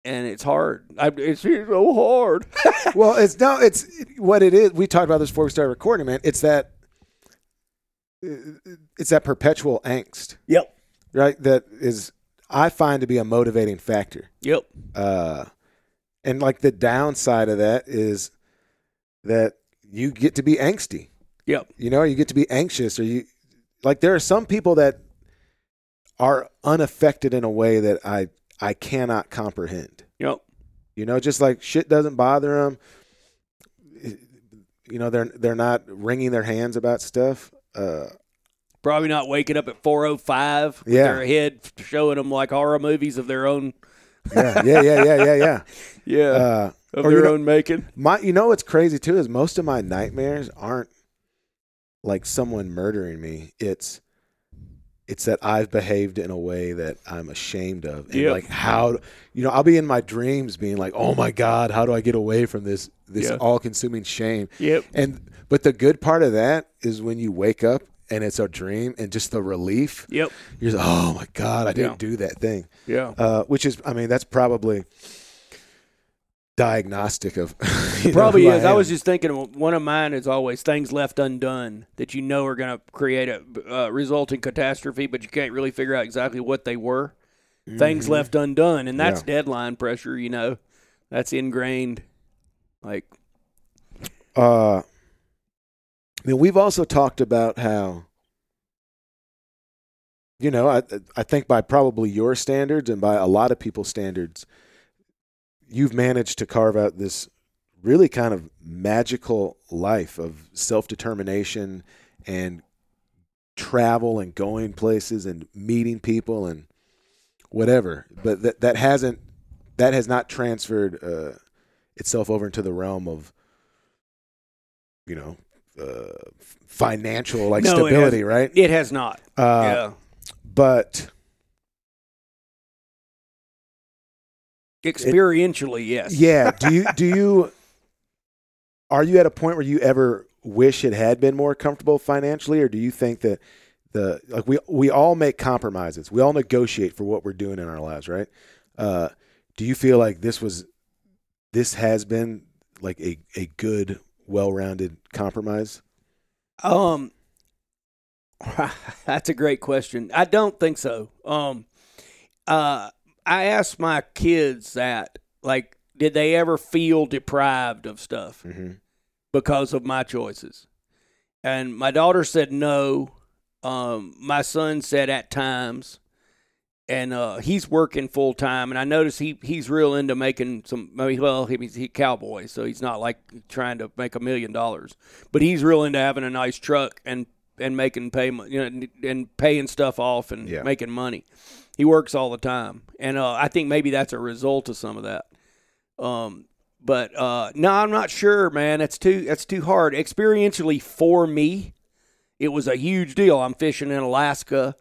and it's hard. I, it's so hard. well, it's no, it's what it is. We talked about this before we started recording, man. It's that it's that perpetual angst, yep. right? That is I find to be a motivating factor. Yep. Uh, and like the downside of that is that you get to be angsty. Yep. You know, you get to be anxious, or you like there are some people that are unaffected in a way that I I cannot comprehend. Yep. You know, just like shit doesn't bother them. You know, they're they're not wringing their hands about stuff. Uh, Probably not waking up at four oh five with Yeah. their head showing them like horror movies of their own. Yeah, yeah, yeah, yeah, yeah, yeah. Yeah. Uh, of their you know- own making. My, you know what's crazy too is most of my nightmares aren't like someone murdering me. It's it's that I've behaved in a way that I'm ashamed of, and Yep. like how you know I'll be in my dreams being like, oh my god, how do I get away from this this Yeah. all consuming shame? Yep. And but the good part of that is when you wake up and it's a dream and just the relief. Yep. You're like, oh my god, I didn't Yeah. do that thing. Yeah. Uh, which is, I mean, that's probably diagnostic of know, Probably who is. I, was just thinking one of mine is always things left undone that you know are going to create a uh, resulting catastrophe, but you can't really figure out exactly what they were. Things Mhm. left undone, and that's Yeah. deadline pressure. You know, that's ingrained. Like, Uh, I mean, we've also talked about how, you know, I I think by probably your standards and by a lot of people's standards, you've managed to carve out this really kind of magical life of self determination and travel and going places and meeting people and whatever. But that that hasn't that has not transferred uh, itself over into the realm of you know uh, financial like No, it stability, right? it has not. Uh, yeah. But Experientially, yes. yeah, do you do you are you at a point where you ever wish it had been more comfortable financially, or do you think that the like we we all make compromises, we all negotiate for what we're doing in our lives, right? Uh, do you feel like this was this has been like a a good, well-rounded compromise? Um, that's a great question. I don't think so. Um, uh, I asked my kids that, like, did they ever feel deprived of stuff Mm-hmm. because of my choices? And my daughter said no. Um, my son said at times, and uh, he's working full time. And I notice he he's real into making some. I mean, well, he's a cowboy, so he's not like trying to make a million dollars, but he's real into having a nice truck and and making payment, you know, and, and paying stuff off and Yeah. making money. He works all the time, and uh, I think maybe that's a result of some of that. Um, but uh, no, I'm not sure, man. That's too that's too hard. Experientially for me, it was a huge deal. I'm fishing in Alaska.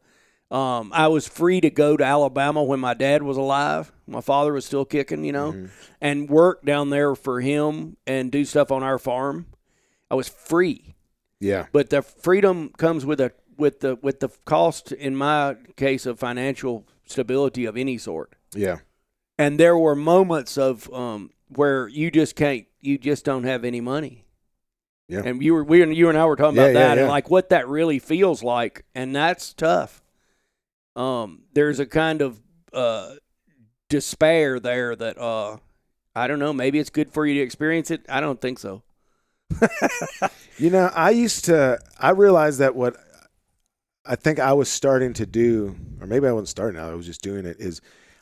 Um, I was free to go to Alabama when my dad was alive. My father was still kicking, you know, and work down there for him and do stuff on our farm. I was free, Yeah, but the freedom comes with a with the with the cost in my case of financial stability of any sort yeah, and there were moments of um, where you just can't, you just don't have any money. Yeah. And you were, we, and you and I were talking Yeah, about yeah, that, and like what that really feels like, and that's tough. Um, there's a kind of uh, despair there that uh, I don't know. Maybe it's good for you to experience it. I don't think so. You know, I used to. I realized that what I think I was starting to do, or maybe I wasn't starting. Out. I was just doing it. Is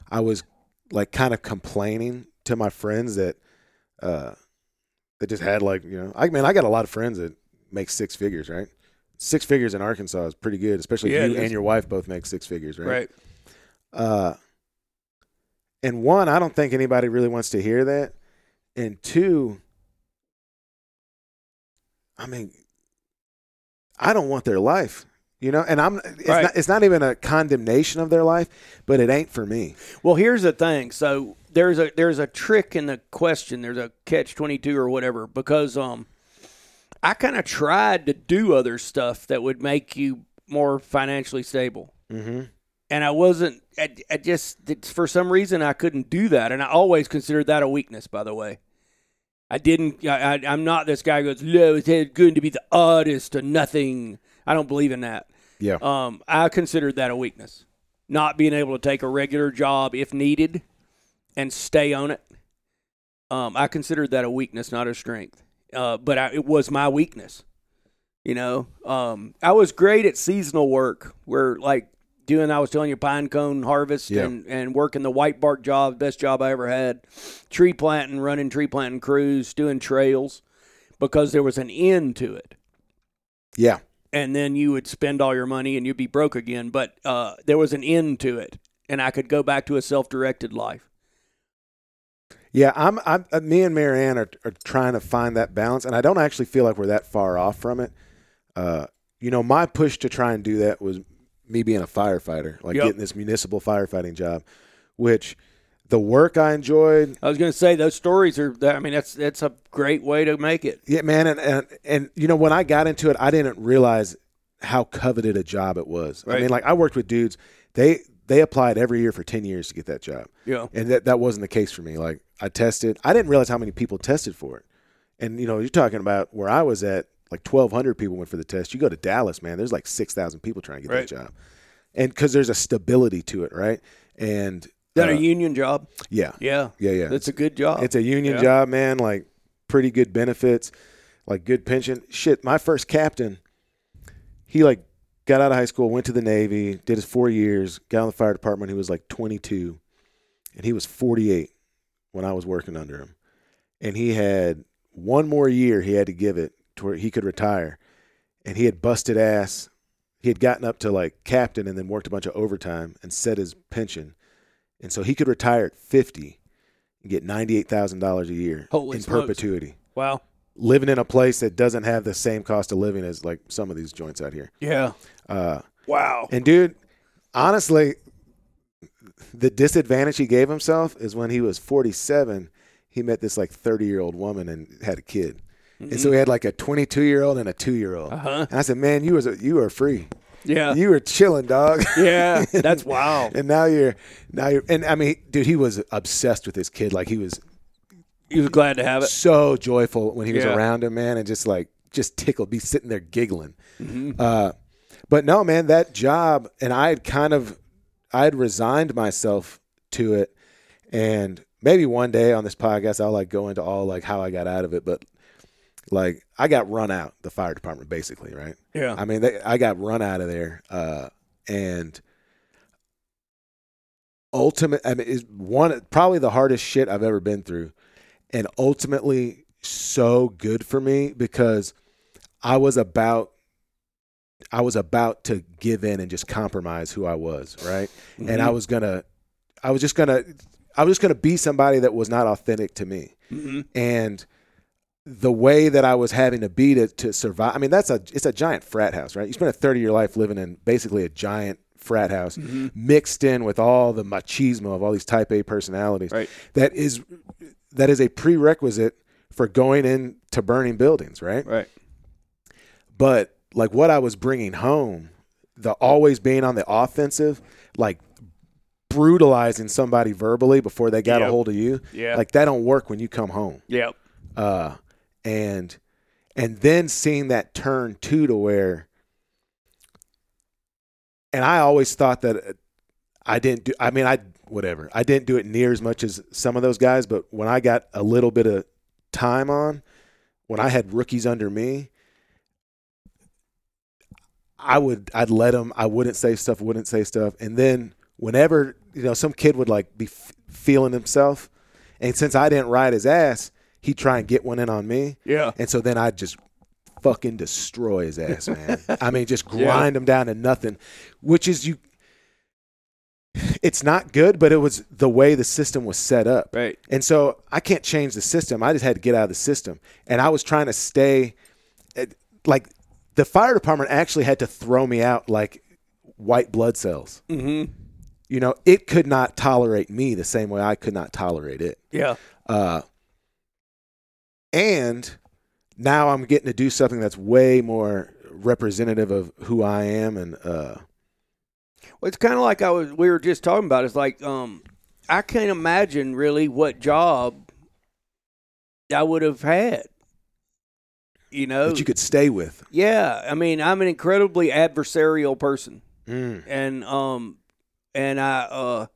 I was like kind of complaining to my friends that uh that just had like you know. I mean, I got a lot of friends that make six figures, right? Six figures in Arkansas is pretty good, especially Yeah, if you and your wife both make six figures, right? Right. Uh, and one, I don't think anybody really wants to hear that. And two, I mean, I don't want their life. You know, and I'm it's Right. not it's not even a condemnation of their life, but it ain't for me. Well, here's the thing. So there's a there's a trick in the question. There's a catch twenty two or whatever because um, I kind of tried to do other stuff that would make you more financially stable, Mm-hmm. and I wasn't. I, I just it's, for some reason I couldn't do that, and I always considered that a weakness. By the way. I didn't. I, I, I'm not this guy who goes. No, it's going to be the artist or nothing. I don't believe in that. Yeah. Um, I considered that a weakness, not being able to take a regular job if needed and stay on it. Um, I considered that a weakness, not a strength. Uh, but I, it was my weakness. You know, um, I was great at seasonal work, where like doing I was telling you pine cone harvest Yeah. and and working the white bark job, best job I ever had. Tree planting, running tree planting crews, doing trails, because there was an end to it yeah. and then you would spend all your money and you'd be broke again. But uh, there was an end to it, and I could go back to a self-directed life. Yeah, I'm. I'm. uh, Me and Marianne are, are trying to find that balance, and I don't actually feel like we're that far off from it. Uh, you know, my push to try and do that was me being a firefighter, like Yep. getting this municipal firefighting job, which the work I enjoyed. I was going to say those stories are. I mean, that's that's a great way to make it. Yeah, man, and and and you know, when I got into it, I didn't realize how coveted a job it was. I mean, like I worked with dudes; they they applied every year for ten years to get that job. Yeah, and that that wasn't the case for me. Like I tested, I didn't realize how many people tested for it. And you know, you're talking about where I was at, like 1,200 people went for the test. You go to Dallas, man, there's like 6,000 people trying to get Right. that job, and because there's a stability to it, right? And is that uh, a union job? yeah, Yeah, yeah, yeah. that's a good job. It's a union Yeah. job, man. Like pretty good benefits, like good pension. Shit, my first captain, he like got out of high school, went to the Navy, did his four years, got on the fire department. He was like 22, and he was 48 when I was working under him, and he had one more year he had to give it to where he could retire, and he had busted ass. He had gotten up to like captain and then worked a bunch of overtime and set his pension, and so he could retire at 50 and get $98,000 a year Holy in smokes. perpetuity. wow. Living in a place that doesn't have the same cost of living as like some of these joints out here. Yeah. Uh, Wow. and dude, honestly, the disadvantage he gave himself is when he was 47, he met this like 30 year old woman and had a kid. And so he had like a 22 year old and a two year old. Uh-huh. And I said, man, you was a, you were free. Yeah. You were chilling, dog. yeah. That's wow. and now you're now you're and I mean, dude, he was obsessed with his kid. Like he was He was glad to have it. so joyful when he was around him, man, and just like just tickled, be sitting there giggling. Mm-hmm. Uh, but no, man, that job, and I had kind of, I had resigned myself to it, and maybe one day on this podcast I'll like go into all like how I got out of it, but like I got run out the fire department basically, right? Yeah. I mean, they, I got run out of there, uh, and ultimate. I mean, is one probably the hardest shit I've ever been through, and ultimately so good for me because I was about. I was about to give in and just compromise who I was, right? And I was gonna, I was just gonna, I was just gonna be somebody that was not authentic to me Mhm. and the way that I was having to be to, to survive. I mean, that's a it's a giant frat house, right? You spend a thirty your life living in basically a giant frat house, mixed in with all the machismo of all these Type A personalities. Right. That is that is a prerequisite for going into burning buildings, right? Right. But like what I was bringing home, the always being on the offensive, like brutalizing somebody verbally before they got a hold of you, Yeah. like that don't work when you come home Yep. uh, and and then seeing that turn too to where and i always thought that uh, i didn't do i mean i whatever i didn't do it near as much as some of those guys but when i got a little bit of time on when i had rookies under me i would i'd let them i wouldn't say stuff wouldn't say stuff and then whenever you know some kid would like be f- feeling himself and since i didn't ride his ass he'd try and get one in on me Yeah. and so then I'd just fucking destroy his ass, man. I mean, just Yeah. grind him down to nothing, which is you. It's not good, but it was the way the system was set up. Right. And so I can't change the system. I just had to get out of the system. And I was trying to stay it, like the fire department actually had to throw me out like white blood cells. Mm-hmm. You know, it could not tolerate me the same way I could not tolerate it. Yeah. Uh, and now I'm getting to do something that's way more representative of who I am and uh, Well, it's kind of like I was. We were just talking about. It's like um, I can't imagine really what job I would have had. You know, that you could stay with. yeah. I mean, I'm an incredibly adversarial person, Mm. and um, and I uh,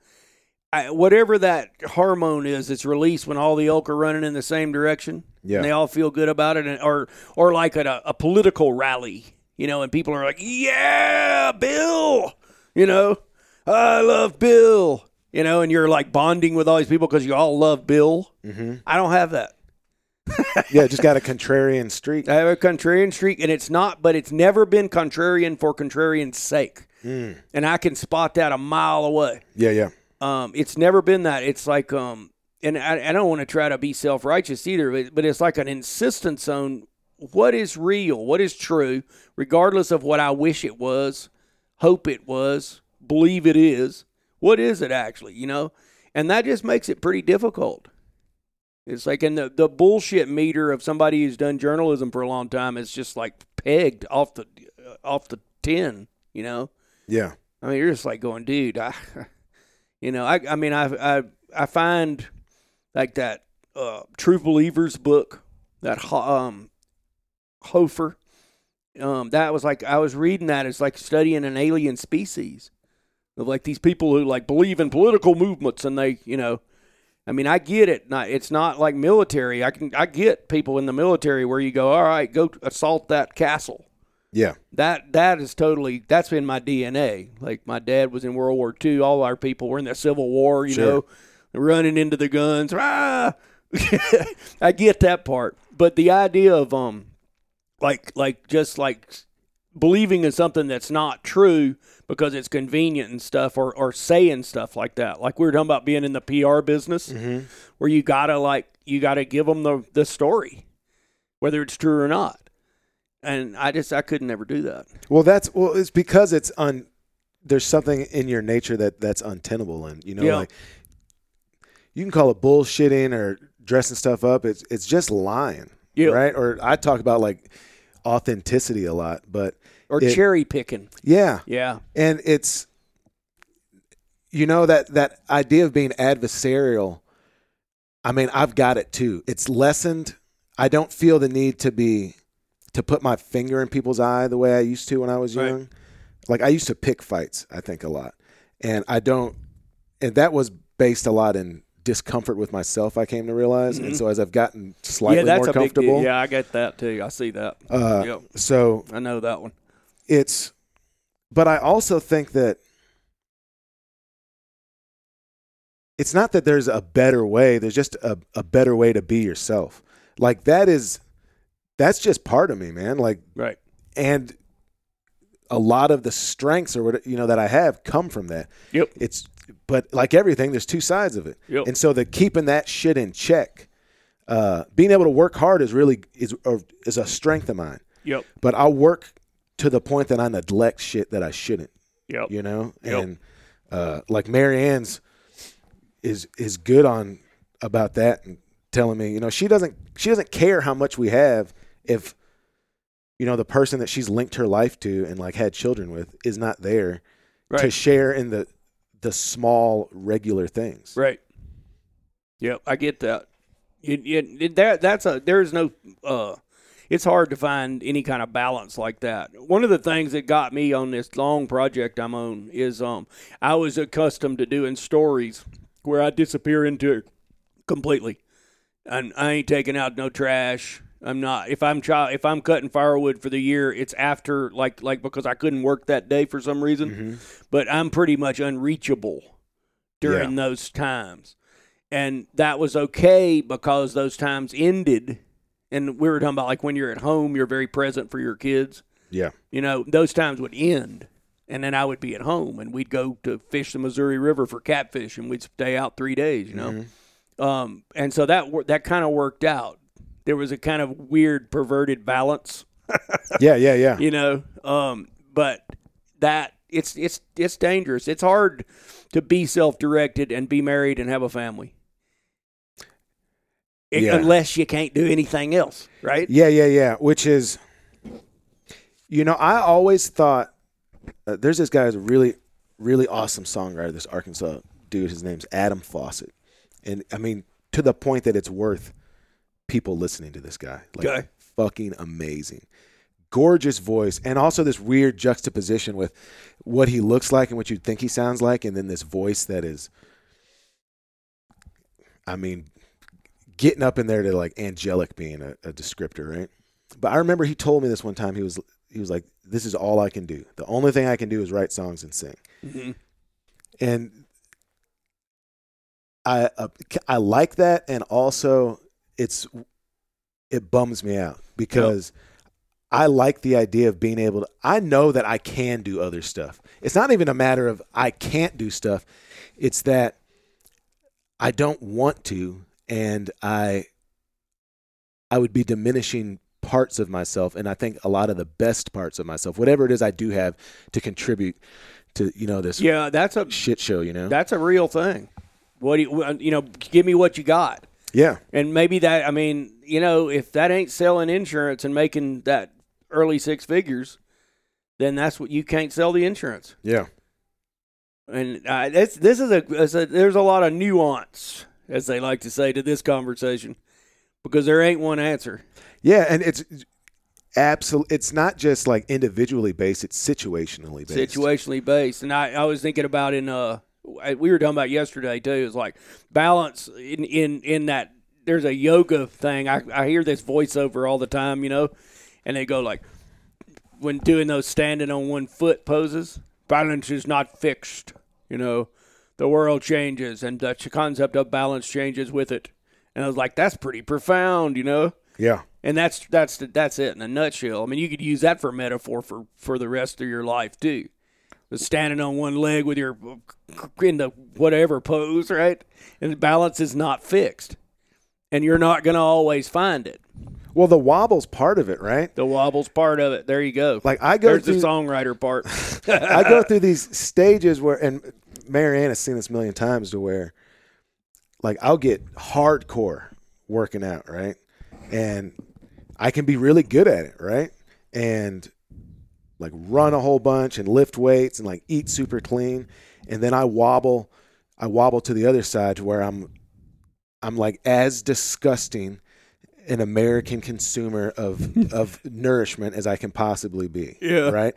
I whatever that hormone is that's released when all the elk are running in the same direction. Yeah. and they all feel good about it, and, or or like at a, a political rally, you know, and people are like, "Yeah, Bill," you know, "I love Bill," you know, and you're like bonding with all these people because you all love Bill. hmm I don't have that. Yeah, just got a contrarian streak. I have a contrarian streak, and it's not, but it's never been contrarian for contrarian's sake, Mm. and I can spot that a mile away. Yeah, yeah. Um, it's never been that. It's like, um, and I, I don't want to try to be self righteous either, but, but it's like an insistence on what is real, what is true, regardless of what I wish it was, hope it was, believe it is. What is it actually, you know? And that just makes it pretty difficult. It's like in the, the bullshit meter of somebody who's done journalism for a long time is just like pegged off the off the tin, you know. Yeah. I mean, you're just like going, dude. I, you know, I, I mean, I, I, I find like that uh, True Believers book, that um, Hoffer. Um, that was like I was reading that. It's like studying an alien species of like these people who like believe in political movements, and they, you know, I mean, I get it. Not, it's not like military. I can, I get people in the military where you go, all right, go assault that castle Yeah. that that is totally that's been my DNA. Like my dad was in World War II. All our people were in the Civil War. You Sure. know, running into the guns. Ah! I get that part, but the idea of um, like like just like believing in something that's not true because it's convenient and stuff, or or saying stuff like that. Like we were talking about being in the PR business, Mm-hmm. where you gotta like you gotta give them the the story, whether it's true or not. And I just I couldn't never do that. Well, that's well. It's because it's un. There's something in your nature that that's untenable, and you know, Yeah. like you can call it bullshitting or dressing stuff up. It's it's just lying, Yeah. right? Or I talk about like authenticity a lot, but Or It- cherry picking. yeah, Yeah. and it's you know that that idea of being adversarial. I mean, I've got it too. It's lessened. I don't feel the need to be to put my finger in people's eye the way I used to when I was Right. young. Like I used to pick fights, I think a lot. And I don't and that was based a lot in discomfort with myself I came to realize. And so as I've gotten slightly Mm-hmm. yeah, that's more a big comfortable. Yeah, I get that too. I see that. uh, Yep. so I know that one. It's but I also think that it's not that there's a better way, there's just a, a better way to be yourself. Like that is that's just part of me, man. Like Right. and a lot of the strengths or what you know that I have come from that. Yep. It's but like everything, there's two sides of it. Yep. And so the keeping that shit in check, uh, being able to work hard is really is is a strength of mine. Yep. But I'll work to the point that I neglect shit that I shouldn't. Yep. You know, Yep. and uh, like Marianne's is is good on about that and telling me, you know, she doesn't she doesn't care how much we have if you know the person that she's linked her life to and like had children with is not there to share in the the small regular things. Right. Yep. I get that. You, it- that that's a there's no uh it's hard to find any kind of balance like that. One of the things that got me on this long project I'm on is um I was accustomed to doing stories where I disappear into it completely. And I ain't taking out no trash. I'm not if I'm try, if I'm cutting firewood for the year, it's after like like because I couldn't work that day for some reason. Mhm. But I'm pretty much unreachable during those times. And that was okay because those times ended and we were talking about like when you're at home, you're very present for your kids. Yeah. You know, those times would end. And then I would be at home and we'd go to fish the Missouri River for catfish and we'd stay out three days, you know. Um, and so that that kind of worked out. There was a kind of weird perverted balance Yeah, yeah, yeah. you know. Um, but that it's it's it's dangerous. It's hard to be self-directed and be married and have a family. Yeah. Unless you can't do anything else, right? Yeah, yeah, yeah. Which is, you know, I always thought uh, there's this guy who's a really, really awesome songwriter. This Arkansas dude, his name's Adam Faucett, and I mean to the point that it's worth people listening to this guy. Like, Okay. fucking amazing, gorgeous voice, and also this weird juxtaposition with what he looks like and what you'd think he sounds like, and then this voice that is, I mean, getting up in there to like angelic being a, a descriptor, right? But I remember he told me this one time. He was he was like, "This is all I can do. The only thing I can do is write songs and sing." Mhm. And I uh, I like that, and also it's it bums me out because I like the idea of being able to. I know that I can do other stuff. It's not even a matter of I can't do stuff. It's that I don't want to, and I I would be diminishing parts of myself, and I think a lot of the best parts of myself, whatever it is I do have to contribute to, you know, this Yeah, that's a shit show. You know, that's a real thing. What do you you know? Give me what you got. yeah, And maybe that, I mean, you know, if that ain't selling insurance and making that early six figures, then that's what you can't sell the insurance. yeah, And uh, this is a, a, there's a lot of nuance, as they like to say, to this conversation because there ain't one answer. yeah, and it's. Absolutely, it's not just like individually based; it's situationally based. situationally based. And I, I was thinking about in uh we were talking about yesterday too. It's like balance in in in that there's a yoga thing. I I hear this voiceover all the time, you know, and they go like when doing those standing on one foot poses, balance is not fixed. You know, the world changes and the concept of balance changes with it. And I was like, that's pretty profound, you know. Yeah, And that's that's that's it in a nutshell. I mean, you could use that for metaphor for for the rest of your life too. But standing on one leg with your in the whatever pose, right? And balance is not fixed, and you're not going to always find it. well, the wobble's part of it, right? The wobble's part of it. There you go. Like I go There's through, the songwriter part. I go through these stages where, and Marianne has seen this a million times, to where, like, I'll get hardcore working out, right, and I can be really good at it, right, and like run a whole bunch and lift weights and like eat super clean, and then I wobble, I wobble to the other side to where I'm, I'm like as disgusting an American consumer of of nourishment as I can possibly be. Yeah. Right.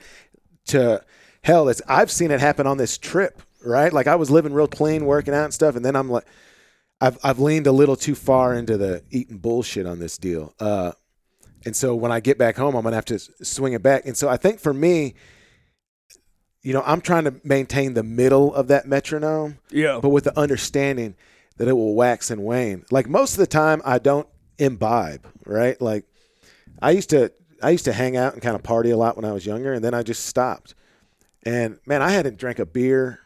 To hell, it's I've seen it happen on this trip. Right. Like I was living real clean, working out and stuff, and then I'm like, I've I've leaned a little too far into the eating bullshit on this deal. Uh, and so when I get back home, I'm gonna have to swing it back. And so I think for me, you know, I'm trying to maintain the middle of that metronome yeah, but with the understanding that it will wax and wane. Like most of the time, I don't imbibe, right? Like I used to, I used to hang out and kind of party a lot when I was younger, and then I just stopped. And man, I hadn't drank a beer.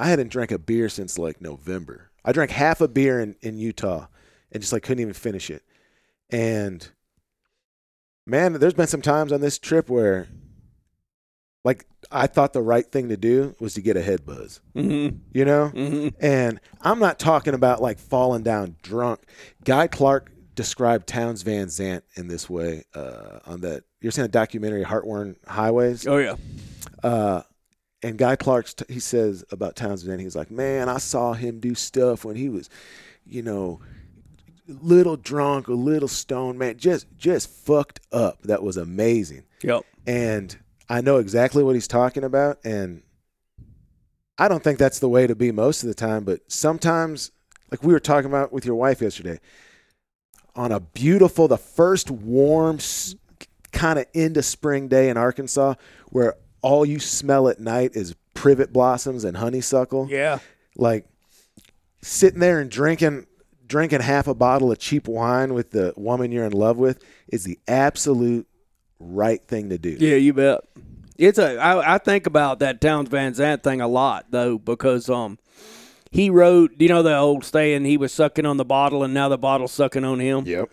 I hadn't drank a beer since like November. I drank half a beer in, in Utah and just like couldn't even finish it. And man, there's been some times on this trip where like I thought the right thing to do was to get a head buzz, mm-hmm. you know? Mm-hmm. And I'm not talking about like falling down drunk. Guy Clark described Townes Van Zandt in this way uh, on that. You're seeing a documentary, Heartworn Highways. oh yeah, Uh, and Guy Clark's t- he says about Townsend, he's like, man, I saw him do stuff when he was, you know, a little drunk, a little stoned, man, just just fucked up. That was amazing yep, and I know exactly what he's talking about. And I don't think that's the way to be most of the time, but sometimes, like we were talking about with your wife yesterday, on a beautiful, the first warm, kind of into spring day in Arkansas, where all you smell at night is privet blossoms and honeysuckle yeah, like sitting there and drinking drinking half a bottle of cheap wine with the woman you're in love with is the absolute right thing to do. yeah. You bet. It's a. I, I think about that Townes Van Zandt thing a lot though because um he wrote you know the old saying he was sucking on the bottle and now the bottle's sucking on him. Yep.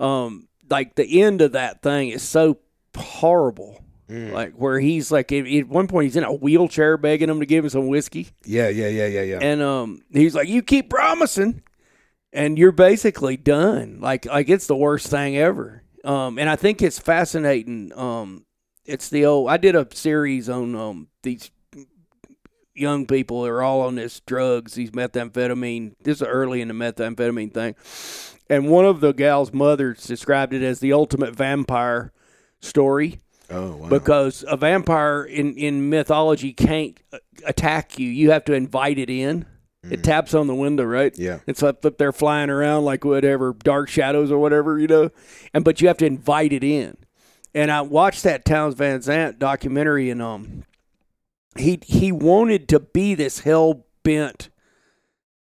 um like the end of that thing is so horrible. Mm. Like where he's like at one point he's in a wheelchair begging him to give him some whiskey, Yeah, yeah, yeah, yeah, yeah. and um he's like, "You keep promising, and you're basically done." Like like it's the worst thing ever. Um, and I think it's fascinating. Um, it's the old. I did a series on um these young people that are all on this drugs, these methamphetamine. This is early in the methamphetamine thing, and one of the gal's mothers described it as the ultimate vampire story oh, wow. because a vampire in, in mythology can't uh, attack you. You have to invite it in. It taps on the window, right? Yeah. It's up, up there flying around like whatever, dark shadows or whatever, you know. And but you have to invite it in. And I watched that Townes Van Zandt documentary, and um, he he wanted to be this hell bent,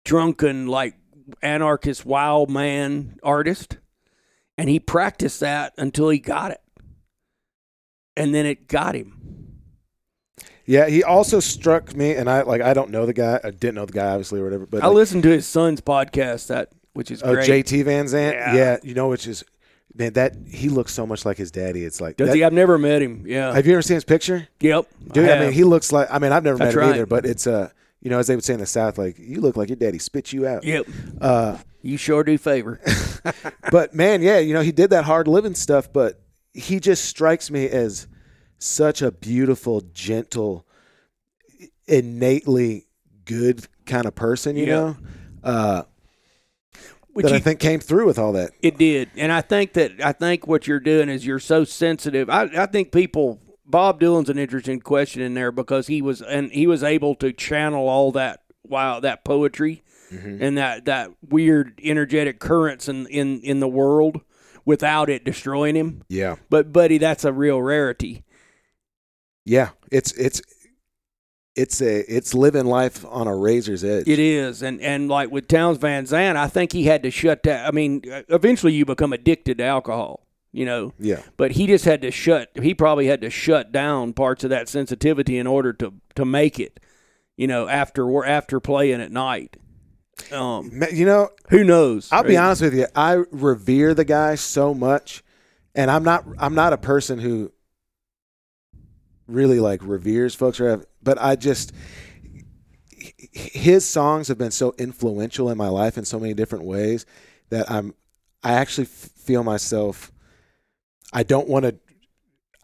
drunken like anarchist wild man artist, and he practiced that until he got it, and then it got him. yeah, he also struck me, and I like I don't know the guy. I didn't know the guy, obviously, or whatever. But I like, listened to his son's podcast, that which is oh, great. JT Van Zandt. Yeah. Yeah. you know, which is man that he looks so much like his daddy. It's like, Does that- he? I've never met him. Yeah. have you ever seen his picture, yep. dude? I, have. mean, he looks like. I mean, I've never met That's him either, but it's uh, you know, as they would say in the South, like you look like your daddy spit you out. Yep. Uh, You sure do favor. but man, yeah, you know, he did that hard living stuff, but he just strikes me as such a beautiful, gentle, innately good kind of person, you Yeah. know? Uh, Which that I think came through with all that. It did, and I think that I think what you're doing is you're so sensitive. I, I think people. Bob Dylan's an interesting question in there because he was and he was able to channel all that wow that poetry and that that weird energetic currents in in in the world without it destroying him. Yeah. But buddy, that's a real rarity. Yeah. It's, it's, it's a, it's living life on a razor's edge. It is, and and like with Townes Van Zandt, I think he had to shut down. I mean, eventually you become addicted to alcohol, you know. Yeah. but he just had to shut he probably had to shut down parts of that sensitivity in order to to make it you know after or after playing at night um You know, who knows I'll be honest with you. I revere the guy so much, and I'm not. I'm not a person who really like reveres folks or have, but I just his songs have been so influential in my life in so many different ways that I'm. I actually feel myself. I don't want to.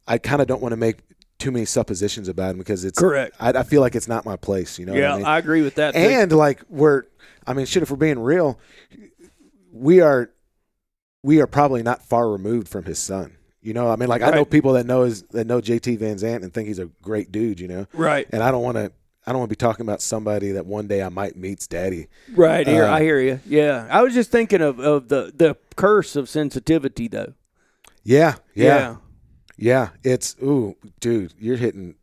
I kind of don't want to make too many suppositions about him because it's. correct I, I feel like it's not my place. You know. yeah I mean? agree with that too. and like we're i mean shit if we're being real we are we are probably not far removed from his son you know i mean like i know people that know his that know jt van zandt and think he's a great dude you know right and i don't want to i don't want to be talking about somebody that one day i might meet's daddy right here Uh, i hear you yeah i was just thinking of of the the curse of sensitivity though yeah yeah yeah, it's ooh dude you're hitting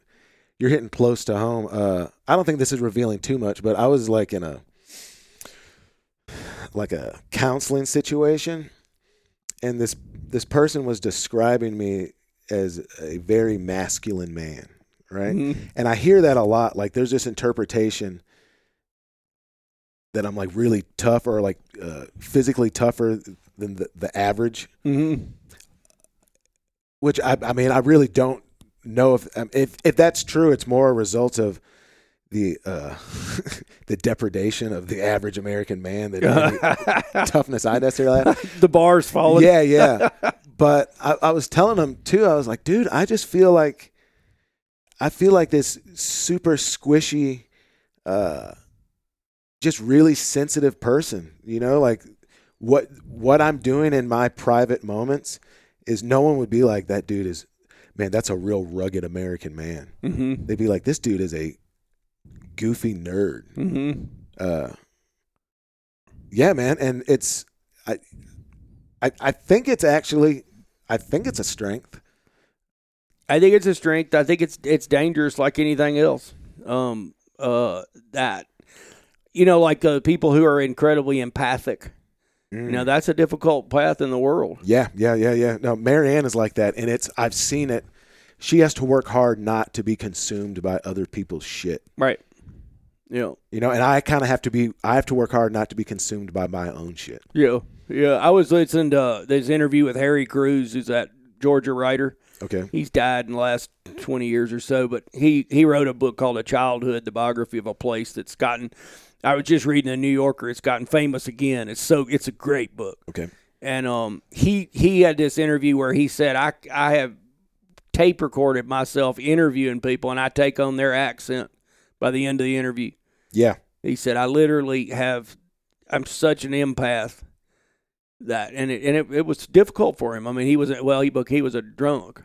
you're hitting close to home uh i don't think this is revealing too much but i was like in a like a counseling situation and this this person was describing me as a very masculine man right Mhm. and i hear that a lot like there's this interpretation that i'm like really tough or like uh, physically tougher than the, the average Mhm. Which I, I mean, I really don't know if um, if if that's true. It's more a result of the uh, the depredation of the average American man than any toughness I necessarily have. the bars falling Yeah, yeah. But I, I was telling him too. I was like, dude, I just feel like I feel like this super squishy, uh, just really sensitive person. You know, like what what I'm doing in my private moments is no one would be like that dude is man that's a real rugged American man. mm-hmm. They'd be like this dude is a goofy nerd. Mm-hmm. Uh, yeah, man, and it's I, I I think it's actually I think it's a strength. I think it's a strength. I think it's it's dangerous like anything else. Um, uh, that you know, like uh, people who are incredibly empathic. Mm. You know, that's a difficult path in the world. Yeah, yeah, yeah, yeah. No, Marianne is like that, and it's I've seen it. She has to work hard not to be consumed by other people's shit. Right. Yeah. You know, and I kind of have to be. I have to work hard not to be consumed by my own shit. Yeah. Yeah. I was listening to this interview with Harry Crews, who's that Georgia writer. Okay. He's died in the last twenty years or so, but he he wrote a book called A Childhood, the biography of a place that's gotten. I was just reading the New Yorker. It's gotten famous again. It's so it's a great book. Okay. and um, he he had this interview where he said, "I I have tape recorded myself interviewing people, and I take on their accent by the end of the interview." Yeah. He said, "I literally have. I'm such an empath that, and it and it, it was difficult for him. I mean, he was a- well, he he was a drunk,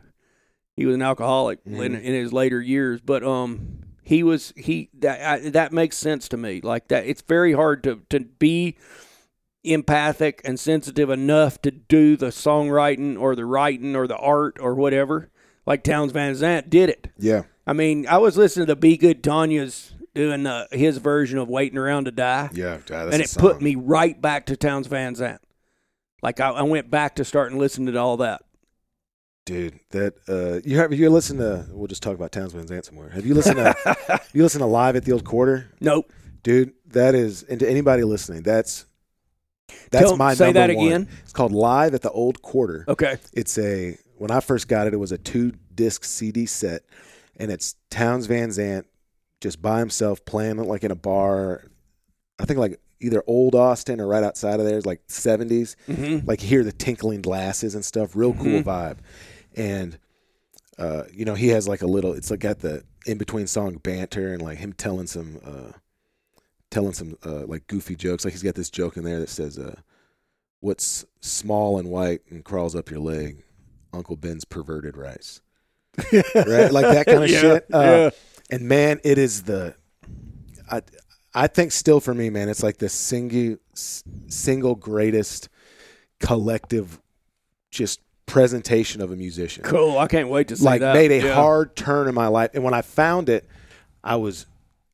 he was an alcoholic in, Mhm. in his later years, but um." He was he that I, that makes sense to me. Like that, it's very hard to to be empathic and sensitive enough to do the songwriting or the writing or the art or whatever. Like Townes Van Zandt did it. Yeah. I mean, I was listening to Be Good Tanyas doing uh, his version of Waiting Around to Die, Yeah. That's and it put me right back to Townes Van Zandt. Like I, I went back to starting listening to all that. Dude, that uh, you have you listen to? We'll just talk about Townes Van Zandt somewhere. Have you listened to? you listen to live at the old quarter, Nope. dude? That is, and to anybody listening, that's that's Tell- my say number that one. again. It's called Live at the Old Quarter. Okay. It's a when I first got it, it was a two disc CD set, and it's Townes Van Zandt just by himself playing it like in a bar. I think like either old Austin or right outside of there, it's like seventies. Mm-hmm. Like you hear the tinkling glasses and stuff. Real cool vibe, and uh, you know he has like a little. It's like got the in between song banter and like him telling some. Uh, telling some uh, like goofy jokes like he's got this joke in there that says uh, what's small and white and crawls up your leg uncle ben's perverted rice right like that kind of Yeah, shit uh, yeah. and man it is the i i think still for me man it's like the single single greatest collective just presentation of a musician Cool. I can't wait to see like that. made a Yeah. hard turn in my life. And when I found it, I was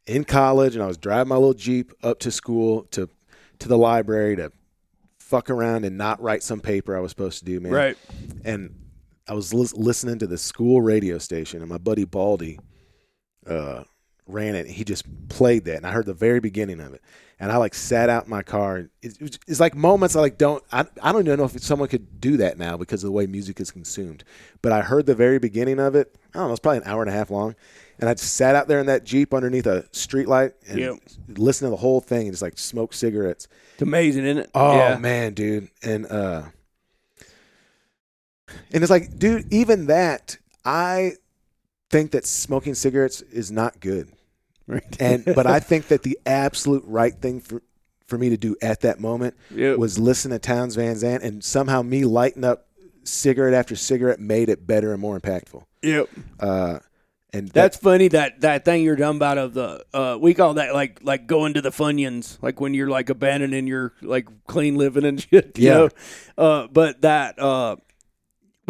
in college and I was driving my little Jeep up to school to to the library to fuck around and not write some paper I was supposed to do, man. Right. And I was lis- listening to the school radio station and my buddy Baldy uh, ran it. He just played that and I heard the very beginning of it. And I like sat out in my car. It, it it's like moments I like don't I, I don't even know if someone could do that now because of the way music is consumed. But I heard the very beginning of it. I don't know, it's probably an hour and a half long. And I just sat out there in that Jeep underneath a streetlight and Yep. listened to the whole thing and just like smoke cigarettes. It's amazing, isn't it? Oh yeah. man, dude. And uh and it's like, dude, even that, I think that smoking cigarettes is not good. Right. And but I think that the absolute right thing for for me to do at that moment Yep. was listen to Townes Van Zandt and somehow me lighting up cigarette after cigarette made it better and more impactful. Yep. Uh and that- That's funny that that thing you're dumb about of the uh we call that like like going to the funyuns like when you're like abandoning your like clean living and shit you Yeah. know? uh but that uh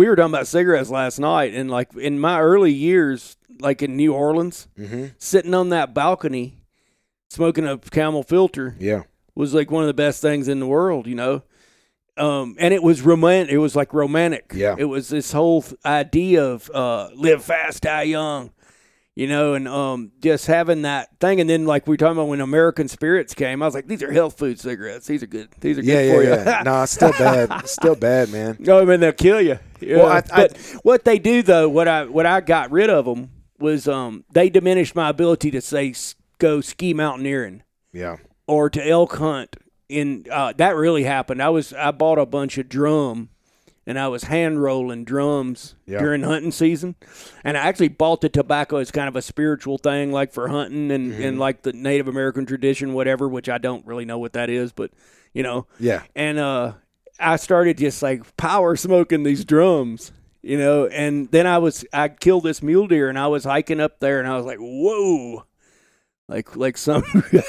we were talking about cigarettes last night and like in my early years like in New Orleans Mhm. sitting on that balcony smoking a camel filter yeah. was like one of the best things in the world, you know. Um, and it was romantic. It was like romantic. Yeah. It was this whole idea of uh, live fast, die young, you know, and um, just having that thing. And then, like we were talking about when American Spirits came, I was like, these are health food cigarettes. These are good. These are Yeah, good for yeah, you. yeah. no, it's still bad. It's still bad, man. No, I mean they'll kill you. Yeah. Well, I- I- what they do though, what I what I got rid of them was um they diminished my ability to say go ski mountaineering Yeah. or to elk hunt. In uh, that really happened. I was I bought a bunch of drum, and I was hand rolling drums Yeah. during hunting season, and I actually bought the tobacco as kind of a spiritual thing, like for hunting and Mm-hmm. and like the Native American tradition, whatever. Which I don't really know what that is, but you know, Yeah. and uh, I started just like power smoking these drums, you know. And then I was I killed this mule deer, and I was hiking up there, and I was like, whoa. Like, like some,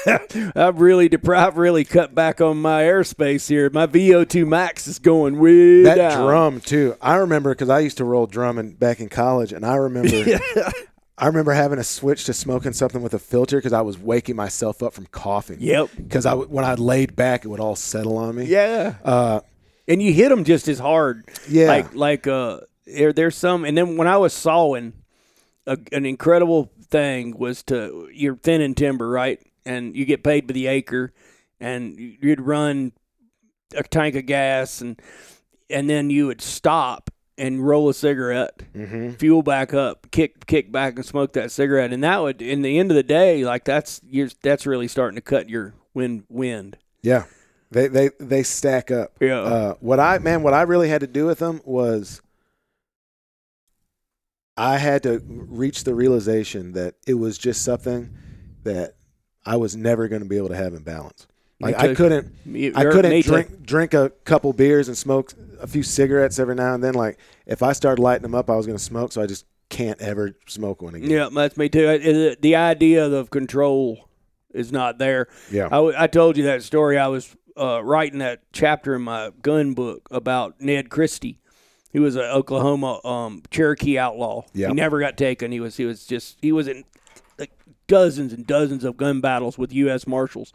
I've really deprived, really cut back on my airspace here. My VO2 max is going way That down. drum too. I remember because I used to roll drum in, back in college, and I remember, I remember having to switch to smoking something with a filter because I was waking myself up from coughing. Yep. Because I when I laid back, it would all settle on me. Yeah. Uh, and you hit them just as hard. Yeah. Like like uh, there there's some, and then when I was sawing, a, an incredible thing was to you're thinning timber, right? and you get paid by the acre, and you'd run a tank of gas, and and then you would stop and roll a cigarette, Mm-hmm. fuel back up, kick kick back and smoke that cigarette, and that would, in the end of the day, like that's you're that's really starting to cut your wind wind. Yeah, they they they stack up. Yeah. Uh, what I man, what I really had to do with them was I had to reach the realization that it was just something that I was never going to be able to have in balance. Like I couldn't I couldn't too. drink drink a couple beers and smoke a few cigarettes every now and then. Like if I started lighting them up, I was going to smoke. So I just can't ever smoke one again. Yeah, that's me too. The idea of control is not there. Yeah. I told you that story. I was uh, writing that chapter in my gun book about Ned Christie. He was an Oklahoma um, Cherokee outlaw. Yeah. He never got taken. He was he was just he was in like dozens and dozens of gun battles with U.S. Marshals.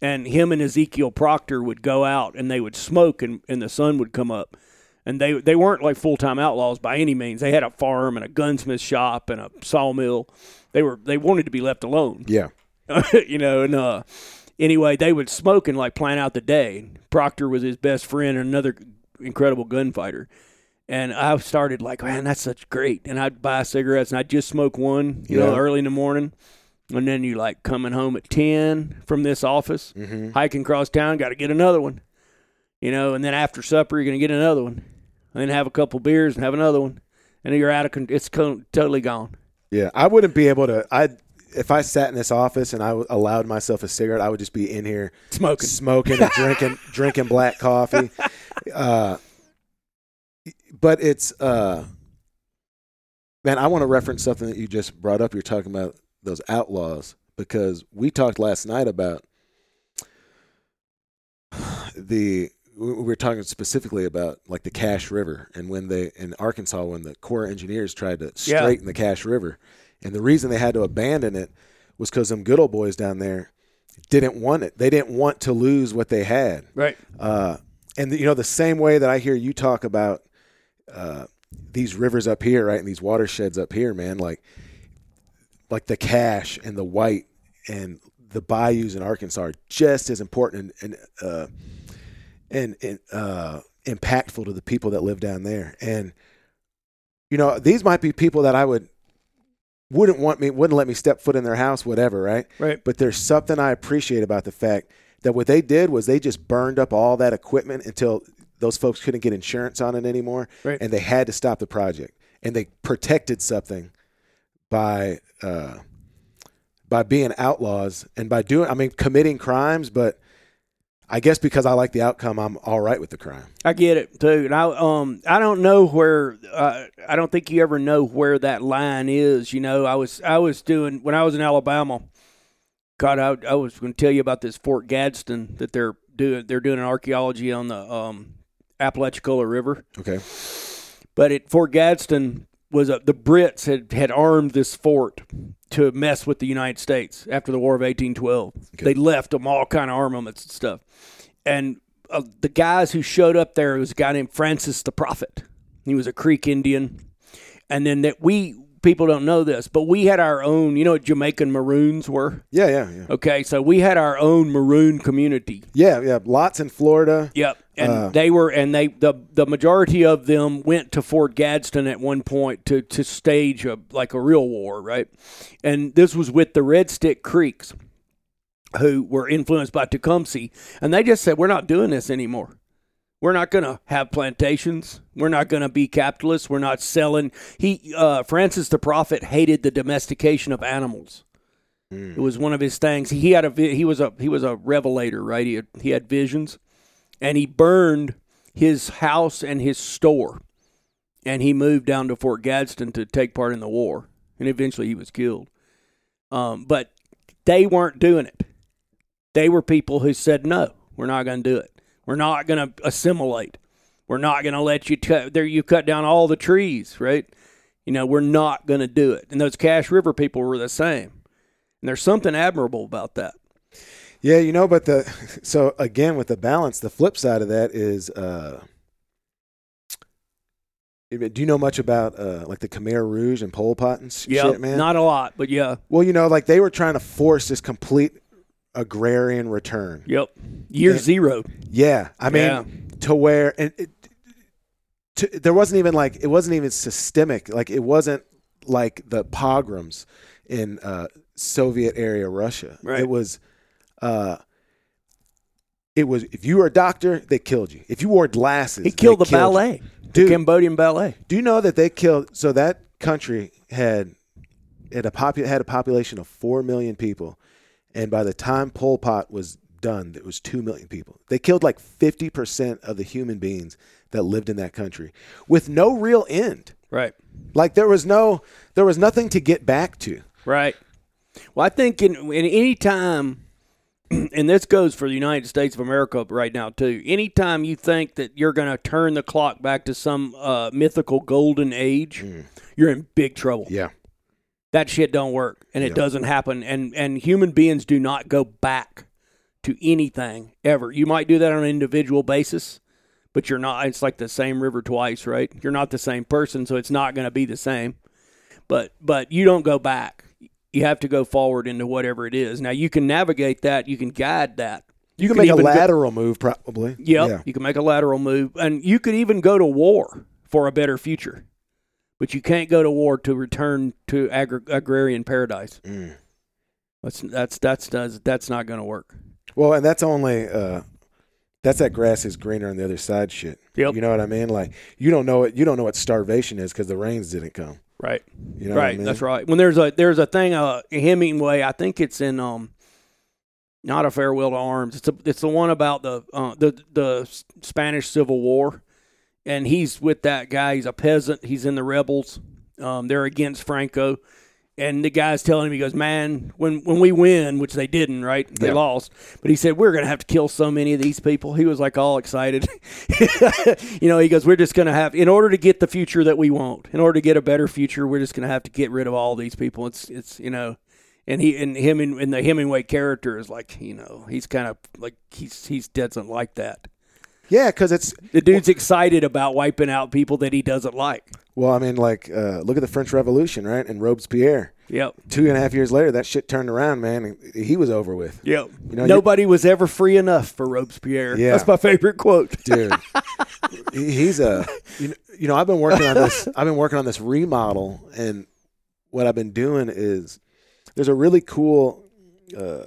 And him and Ezekiel Proctor would go out and they would smoke and, and the sun would come up. And they they weren't like full time outlaws by any means. They had a farm and a gunsmith shop and a sawmill. They were they wanted to be left alone Yeah. you know, and uh, anyway, they would smoke and like plan out the day. Proctor was his best friend and another incredible gunfighter. And I started like, man, that's such great. And I'd buy cigarettes and I'd just smoke one, you know, early in the morning. And then you like coming home at 10 from this office, Mm-hmm. hiking across town, got to get another one, you know, and then after supper, you're going to get another one. And then have a couple beers and have another one. And you're out of, con- it's co- totally gone. Yeah, I wouldn't be able to. I if I sat in this office and I w- allowed myself a cigarette, I would just be in here Smoking. smoking and drinking drinking black coffee. Uh, but it's uh, man, I want to reference something that you just brought up. You're talking about those outlaws because we talked last night about the we we were talking specifically about like the Cache River and when they in Arkansas when the Corps engineers tried to Yeah. straighten the Cache River, and the reason they had to abandon it was because them good old boys down there didn't want it. They didn't want to lose what they had. Right. Uh, and you know the same way that I hear you talk about uh, these rivers up here, right, and these watersheds up here, man, like like the Cache and the White and the bayous in Arkansas are just as important and, and uh, and, and uh, impactful to the people that live down there. And you know, these might be people that I would wouldn't want me wouldn't let me step foot in their house, whatever, right? Right. But there's something I appreciate about the fact that what they did was they just burned up all that equipment until those folks couldn't get insurance on it anymore, Right. and they had to stop the project. And they protected something by uh, by being outlaws and by doing, I mean, committing crimes. But I guess because I like the outcome, I'm all right with the crime. I get it too, and I um I don't know where uh, I don't think you ever know where that line is. You know, I was I was doing when I was in Alabama. God, I, I was going to tell you about this Fort Gadsden that they're doing. They're doing an archaeology on the um, Apalachicola River, Okay. but at Fort Gadsden was a, the Brits had had armed this fort to mess with the United States after the War of 1812. Okay. They left them all kind of armaments and stuff, and uh, the guys who showed up there was a guy named Francis the Prophet. He was a Creek Indian, and then that we people don't know this, but we had our own. You know what Jamaican Maroons were? Yeah, yeah, yeah. Okay, so we had our own Maroon community. Yeah, yeah. Lots in Florida. Yep. And Uh, they were, and they the the majority of them went to Fort Gadsden at one point to to stage a like a real war, right? And this was with the Red Stick Creeks, who were influenced by Tecumseh, and they just said, "We're not doing this anymore. We're not going to have plantations. We're not going to be capitalists. We're not selling." He uh, Francis the Prophet hated the domestication of animals. It was one of his things. He had a he was a he was a revelator, right? He had, he had visions, and he burned his house and his store, and he moved down to Fort Gadsden to take part in the war, and eventually he was killed. Um, but they weren't doing it. They were people who said, "No, we're not going to do it. We're not going to assimilate. We're not going to let you cut there. You cut down all the trees, right? You know, we're not going to do it." And those Cache River people were the same. And there's something admirable about that. Yeah, you know, but the so again with the balance, the flip side of that is uh do you know much about uh like the Khmer Rouge and Pol Pot and Yeah, shit, man? not a lot, but yeah, well, you know, like they were trying to force this complete agrarian return. Yep. Year zero. Yeah, I mean Yeah. to where and it, to, there wasn't even like it wasn't even systemic. Like it wasn't like the pogroms in uh, Soviet area Russia. Right. It was, uh, it was if you were a doctor, they killed you. If you wore glasses, He killed they the ballet, you. the Dude, Cambodian ballet. do you know that they killed? So that country had had a popu- had a population of four million people, and by the time Pol Pot was done, it was two million people. They killed like fifty percent of the human beings that lived in that country, with no real end. Right. Like there was no, there was nothing to get back to. Right. Well, I think in, in any time, and this goes for the United States of America right now too. Anytime you think that you're going to turn the clock back to some uh, mythical golden age, you're in big trouble. Yeah, That shit don't work, and it Yep. doesn't happen. And and human beings do not go back to anything ever. You might do that on an individual basis, but you're not. It's like the same river twice, right? You're not the same person, so it's not going to be the same. But but you don't go back. You have to go forward into whatever it is. Now you can navigate that. You can guide that. you can make a even go- lateral move probably. Yep. Yeah. You can make a lateral move, and you could even go to war for a better future. But you can't go to war to return to agri- agrarian paradise. Mm. That's that's that's that's, that's not going to work. Well, and that's only uh that's that grass is greener on the other side shit. Yep. You know what I mean? Like you don't know it. You don't know what starvation is because the rains didn't come. Right. You know what I right. mean? That's right. When there's a there's a thing uh Hemingway, I think it's in um not a farewell to arms. It's a, it's the one about the uh, the the Spanish Civil War, and he's with that guy. He's a peasant. He's in the rebels. Um, they're against Franco, and the guy's telling him, he goes, "Man, when when we win, which they didn't, right? They Yeah. lost, but he said we're gonna have to kill so many of these people." He was like all excited. you know, he goes, "We're just gonna have, in order to get the future that we want, in order to get a better future, we're just gonna have to get rid of all these people." It's it's you know. And he and him and, and the Hemingway character is like you know he's kind of like he's he's doesn't like that. Yeah, because it's The dude's excited about wiping out people that he doesn't like. well, I mean, like uh, look at the French Revolution, right? And Robespierre. Yep. Two and a half years later, that shit turned around, man. He was over with, Yep. You know, Nobody was ever free enough for Robespierre. Yeah. That's my favorite quote. dude. he's a you know, you know I've been working on this. I've been working on this remodel, and what I've been doing is there's a really cool uh,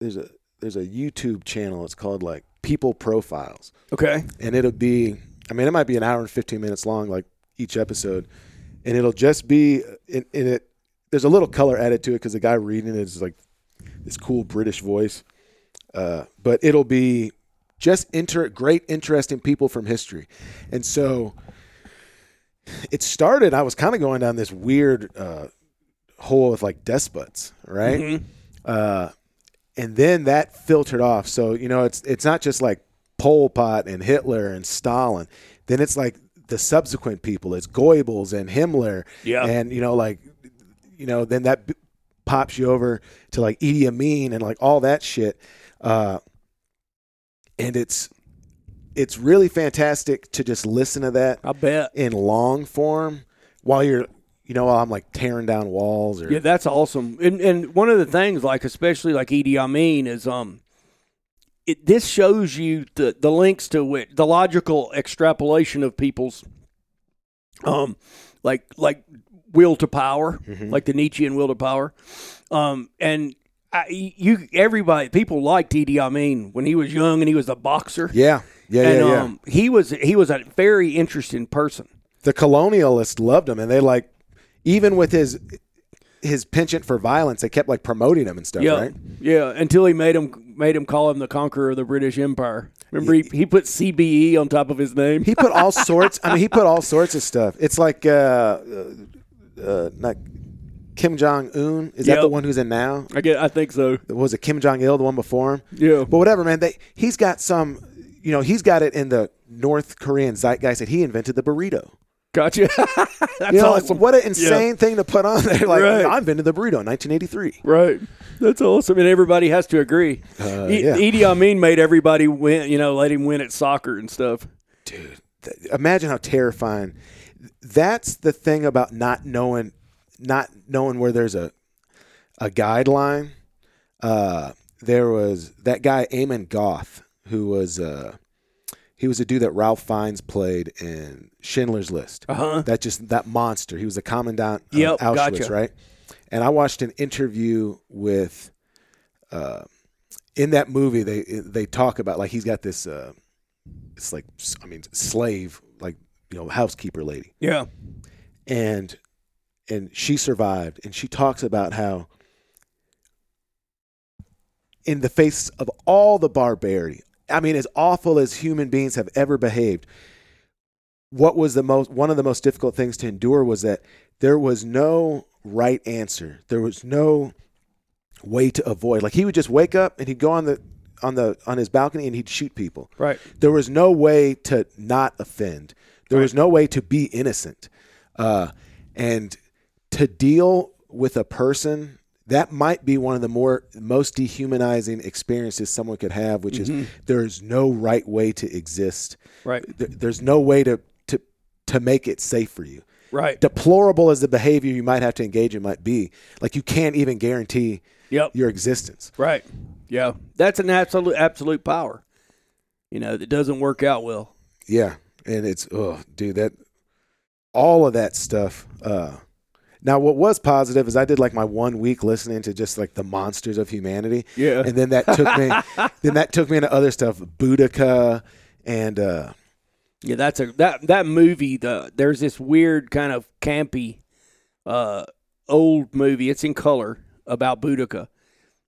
there's a there's a YouTube channel. It's called like People Profiles, Okay. and it'll be I mean it might be an hour and 15 minutes long, like each episode, and it'll just be in, in it. There's a little color added to it because the guy reading it is like this cool British voice, uh, but it'll be just inter- great, interesting people from history, and so it started. I was kind of going down this weird uh, hole with like despots, right? Mhm. uh, and then that filtered off. So you know, it's it's not just like Pol Pot and Hitler and Stalin. Then it's like the subsequent people. It's Goebbels and Himmler. Yeah. and you know, like you know, then that b- pops you over to like Idi Amin and like all that shit. Uh, and it's it's really fantastic to just listen to that I bet. in long form while you're you know while I'm like tearing down walls or Yeah, that's awesome. And and one of the things, like especially like Idi Amin, is um, it this shows you the the links to which the logical extrapolation of people's um, like like will to power, Mm-hmm. like the Nietzschean will to power, um, and. I, you everybody people liked Idi Amin when he was young and he was a boxer yeah yeah and yeah yeah. um he was he was a very interesting person the colonialists loved him and they like even with his his penchant for violence they kept like promoting him and stuff Yeah, right yeah. Until he made him made him call him the conqueror of the British Empire. Remember, he, he put CBE on top of his name. he put all sorts i mean he put all sorts of stuff it's like uh uh, uh not kim jong-un is that the one who's in now I get. I think so. was it kim jong-il the one before him Yeah. but whatever man they he's got some you know he's got it in the north korean zeitgeist that he invented the burrito Gotcha. That's you know, awesome. what an insane thing to put on there like Right. i invented the burrito in 1983 Right. That's awesome, and everybody has to agree. Uh, E- yeah. Idi Amin made everybody win. You know, let him win at soccer and stuff. dude th- imagine how terrifying that's the thing about not knowing not knowing where there's a a guideline uh there was that guy Amon Goeth, who was uh, he was a dude that Ralph Fiennes played in Schindler's List. Uh huh. That just that monster. He was a commandant of Yep, Auschwitz, gotcha. right? And I watched an interview with, uh, in that movie they they talk about like he's got this, uh, it's like I mean slave like you know housekeeper lady, Yeah. and and she survived, and she talks about how. In the face of all the barbarity, I mean, as awful as human beings have ever behaved, what was the most one of the most difficult things to endure was that there was no right answer. There was no way to avoid. Like he would just wake up and he'd go on the on the on his balcony and he'd shoot people. Right. There was no way to not offend. There was no way to be innocent. Uh, and to deal with a person that might be one of the more most dehumanizing experiences someone could have, which is there's no right way to exist. Right. There- There's no way to to to make it safe for you. Right. Deplorable as the behavior you might have to engage in might be, like you can't even guarantee Yep. your existence. Right. Yeah. That's an absolute absolute power. You know, that doesn't work out well. Yeah, and it's oh, dude, that all of that stuff. Uh, now, what was positive is I did like my one week listening to just like the monsters of humanity, Yeah. and then that took me, then that took me into other stuff, Boudica, and uh, Yeah, that's a that that movie. The there's this weird kind of campy, uh, old movie. It's in color about Boudica,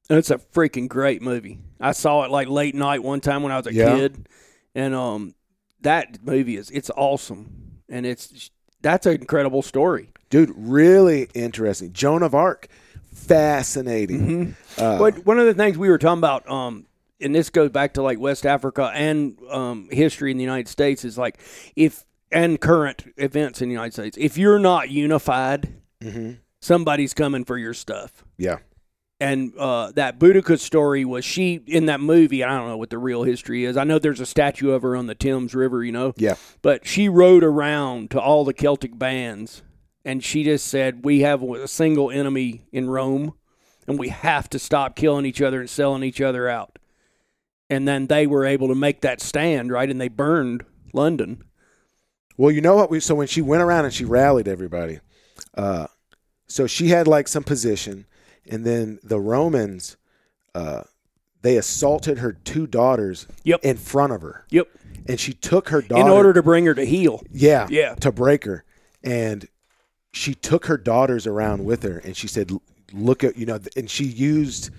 and it's a freaking great movie. I saw it like late night one time when I was a Yeah. kid, and um, that movie is it's awesome, and it's that's an incredible story. Dude, really interesting. Joan of Arc, fascinating. Uh, But one of the things we were talking about, um, and this goes back to like West Africa and um, history in the United States, is like if and current events in the United States. If you're not unified, mhm. somebody's coming for your stuff. Yeah, And uh, that Boudica story was she in that movie. I don't know what the real history is. I know there's a statue of her on the Thames River, you know, yeah, but she rode around to all the Celtic bands and she just said, We have a single enemy in Rome and we have to stop killing each other and selling each other out. And then they were able to make that stand, right? And they burned London. Well, you know what? We, so when she went around and she rallied everybody, uh, so she had like some position, and then the Romans, uh, they assaulted her two daughters Yep. in front of her, Yep. and she took her daughter In order to bring her to heel. yeah, Yeah. to break her, and she took her daughters around with her, and she said, "Look at you know," and she used.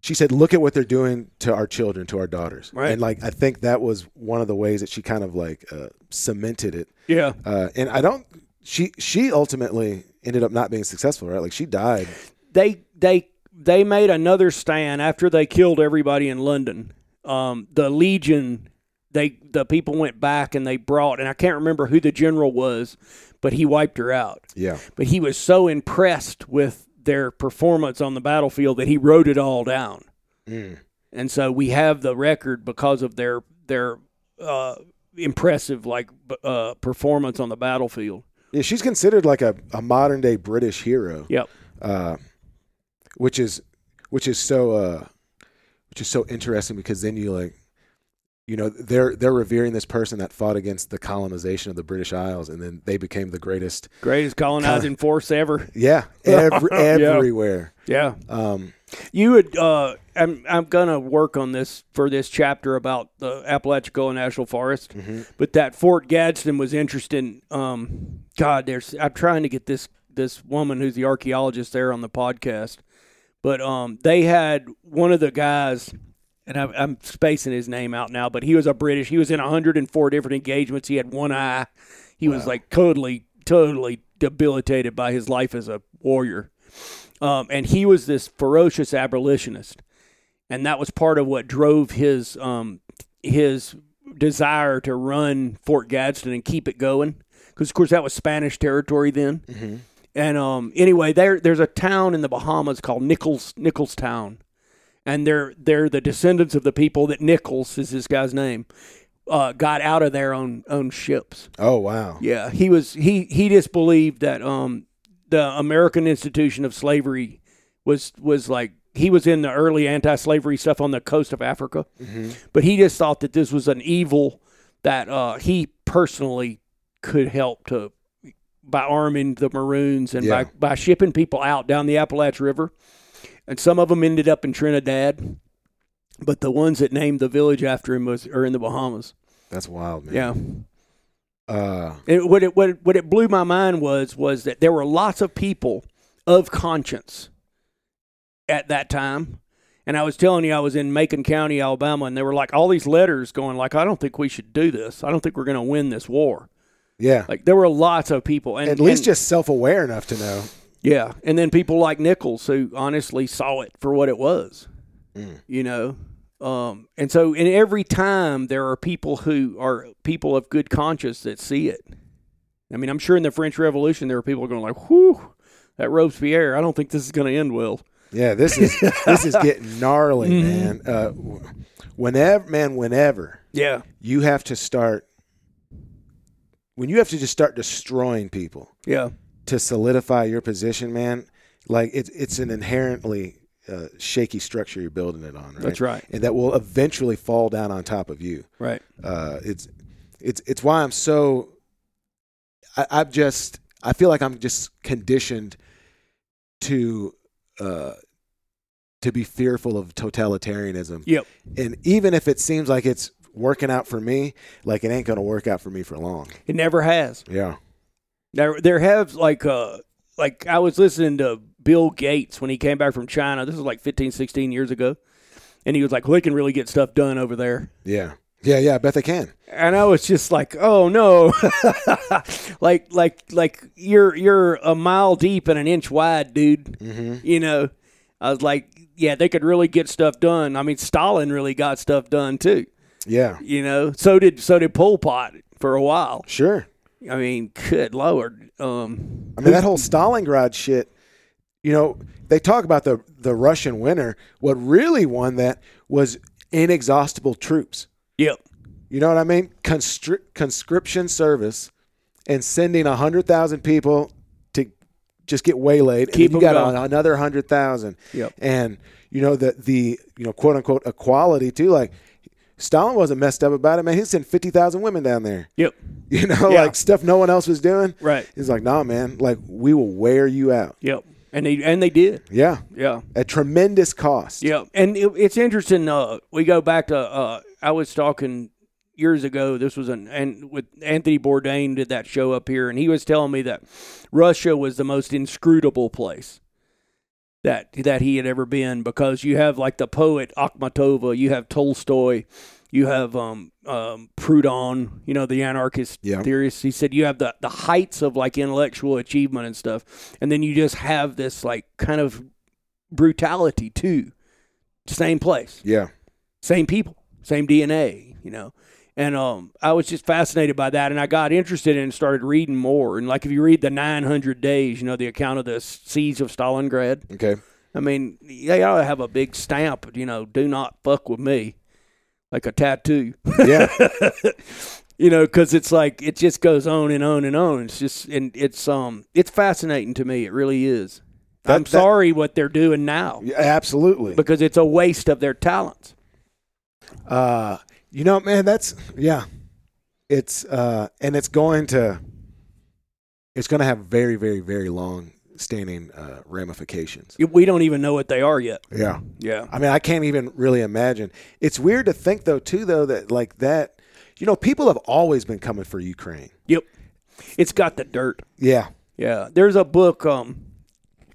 She said, "Look at what they're doing to our children, to our daughters." Right. And like, I think that was one of the ways that she kind of like uh, cemented it Yeah. uh, and I don't. She she ultimately ended up not being successful, right? Like she died. they they they made another stand after they killed everybody in London. Um, the Legion, they the people went back and they brought, and I can't remember who the general was, but he wiped her out. Yeah, But he was so impressed with their performance on the battlefield that he wrote it all down. Mm. And so we have the record because of their their uh, impressive like uh, performance on the battlefield. yeah. She's considered like a, a modern day British hero, Yep. uh, which is which is so uh, which is so interesting because then you like, you know, they're they're revering this person that fought against the colonization of the British Isles, and then they became the greatest. Greatest colonizing force ever. Yeah, every, everywhere. Yeah. Um, You would. Uh, I'm. I'm gonna work on this for this chapter about the Apalachicola National Forest. mhm. But that Fort Gadsden was interesting. Um, God, there's. I'm trying to get this this woman who's the archaeologist there on the podcast. But um, they had one of the guys, and I'm, I'm spacing his name out now. But he was a British. He was in 104 different engagements. He had one eye. He was like totally, totally debilitated by his life as a warrior. Um, and he was this ferocious abolitionist, and that was part of what drove his um, his desire to run Fort Gadsden and keep it going. Because of course that was Spanish territory then. Mhm. And um, anyway, there there's a town in the Bahamas called Nichols Nicholstown, and they're they're the descendants of the people that Nichols is this guy's name. Uh, got out of their own own ships. Oh wow. Yeah, he was he he just believed that um the American institution of slavery was was like he was in the early anti-slavery stuff on the coast of Africa, Mm-hmm. but he just thought that this was an evil that uh, he personally could help to by arming the Maroons and Yeah. by by shipping people out down the Appalachia River, and some of them ended up in Trinidad, but the ones that named the village after him was are in the Bahamas. That's wild, man. Yeah. Uh, It, what it what what it blew my mind was was that there were lots of people of conscience at that time. And I was telling you, I was in Macon County, Alabama, and there were like all these letters going like, "I don't think we should do this. I don't think we're going to win this war." yeah. Like there were lots of people, and At least and- just self aware enough to know. Yeah, and then people like Nichols who honestly saw it for what it was, Mm. you know. Um, and so, in every time there are people who are people of good conscience that see it. I mean, I'm sure in the French Revolution there were people going like, "Whew, that Robespierre. I don't think this is going to end well." Yeah, this is this is getting gnarly, Mm-hmm. man. Uh, whenever, man, whenever Yeah, you have to start, when you have to just start destroying people yeah, to solidify your position, man, like it's it's an inherently uh, shaky structure you're building it on, right? That's right. and that will eventually fall down on top of you. right. Uh, it's it's it's why I'm so. I, I'm just I feel like I'm just conditioned to uh, to be fearful of totalitarianism. Yep. And even if it seems like it's working out for me, like it ain't gonna work out for me for long. It never has. Yeah. There, there have like, uh, like I was listening to Bill Gates when he came back from China. This was like 15, 16 years ago, and he was like, "We can really get stuff done over there." Yeah. Yeah. Yeah. I bet they can. and I was just like, "Oh no!" like, like, like you're you're a mile deep and an inch wide, dude. Mm-hmm. You know, I was like, "Yeah, they could really get stuff done." I mean, Stalin really got stuff done too. Yeah. You know, so did so did Pol Pot for a while. Sure. I mean, good lord. Um, I mean, that whole Stalingrad shit, you know, they talk about the, the Russian winter. What really won that was inexhaustible troops. yep, You know what I mean? Constri- conscription service and sending 100,000 people to just get waylaid. Keep and you got going. another 100,000. Yep. And, you know, the, the, you know, quote unquote equality too. Like, Stalin wasn't messed up about it, man. He sent 50,000 women down there. yep, You know, Yeah. like stuff no one else was doing. right, He's like, nah, man, like we will wear you out. yep, and they and they did. Yeah. Yeah. At tremendous cost. Yeah, and it, it's interesting. Uh, we go back to uh, I was talking years ago. This was an and with Anthony Bourdain did that show up here, and he was telling me that Russia was the most inscrutable place that that he had ever been because you have like the poet Akhmatova, you have Tolstoy, you have um, um, Proudhon, you know the anarchist Yeah. theorist. He said you have the the heights of like intellectual achievement and stuff, and then you just have this like kind of brutality too. Same place, Yeah. same people, same DNA, you know. And um, I was just fascinated by that, and I got interested and started reading more. And like, if you read the 900 Days, you know, the account of the siege of Stalingrad. Okay. I mean, they ought to have a big stamp, you know, "Do not fuck with me," like a tattoo. Yeah. you know, because it's like it just goes on and on and on. It's just and it's um it's fascinating to me. It really is. That- I'm that- sorry what they're doing now Yeah, Absolutely. because it's a waste of their talents. Uh, you know, man, that's yeah. It's uh, and it's going to, it's going to have very, very, very long standing uh, ramifications. We don't even know what they are yet. Yeah. Yeah. I mean, I can't even really imagine. It's weird to think though, too, though, that like that, you know, people have always been coming for Ukraine. Yep. It's got the dirt. Yeah. Yeah. There's a book. Um,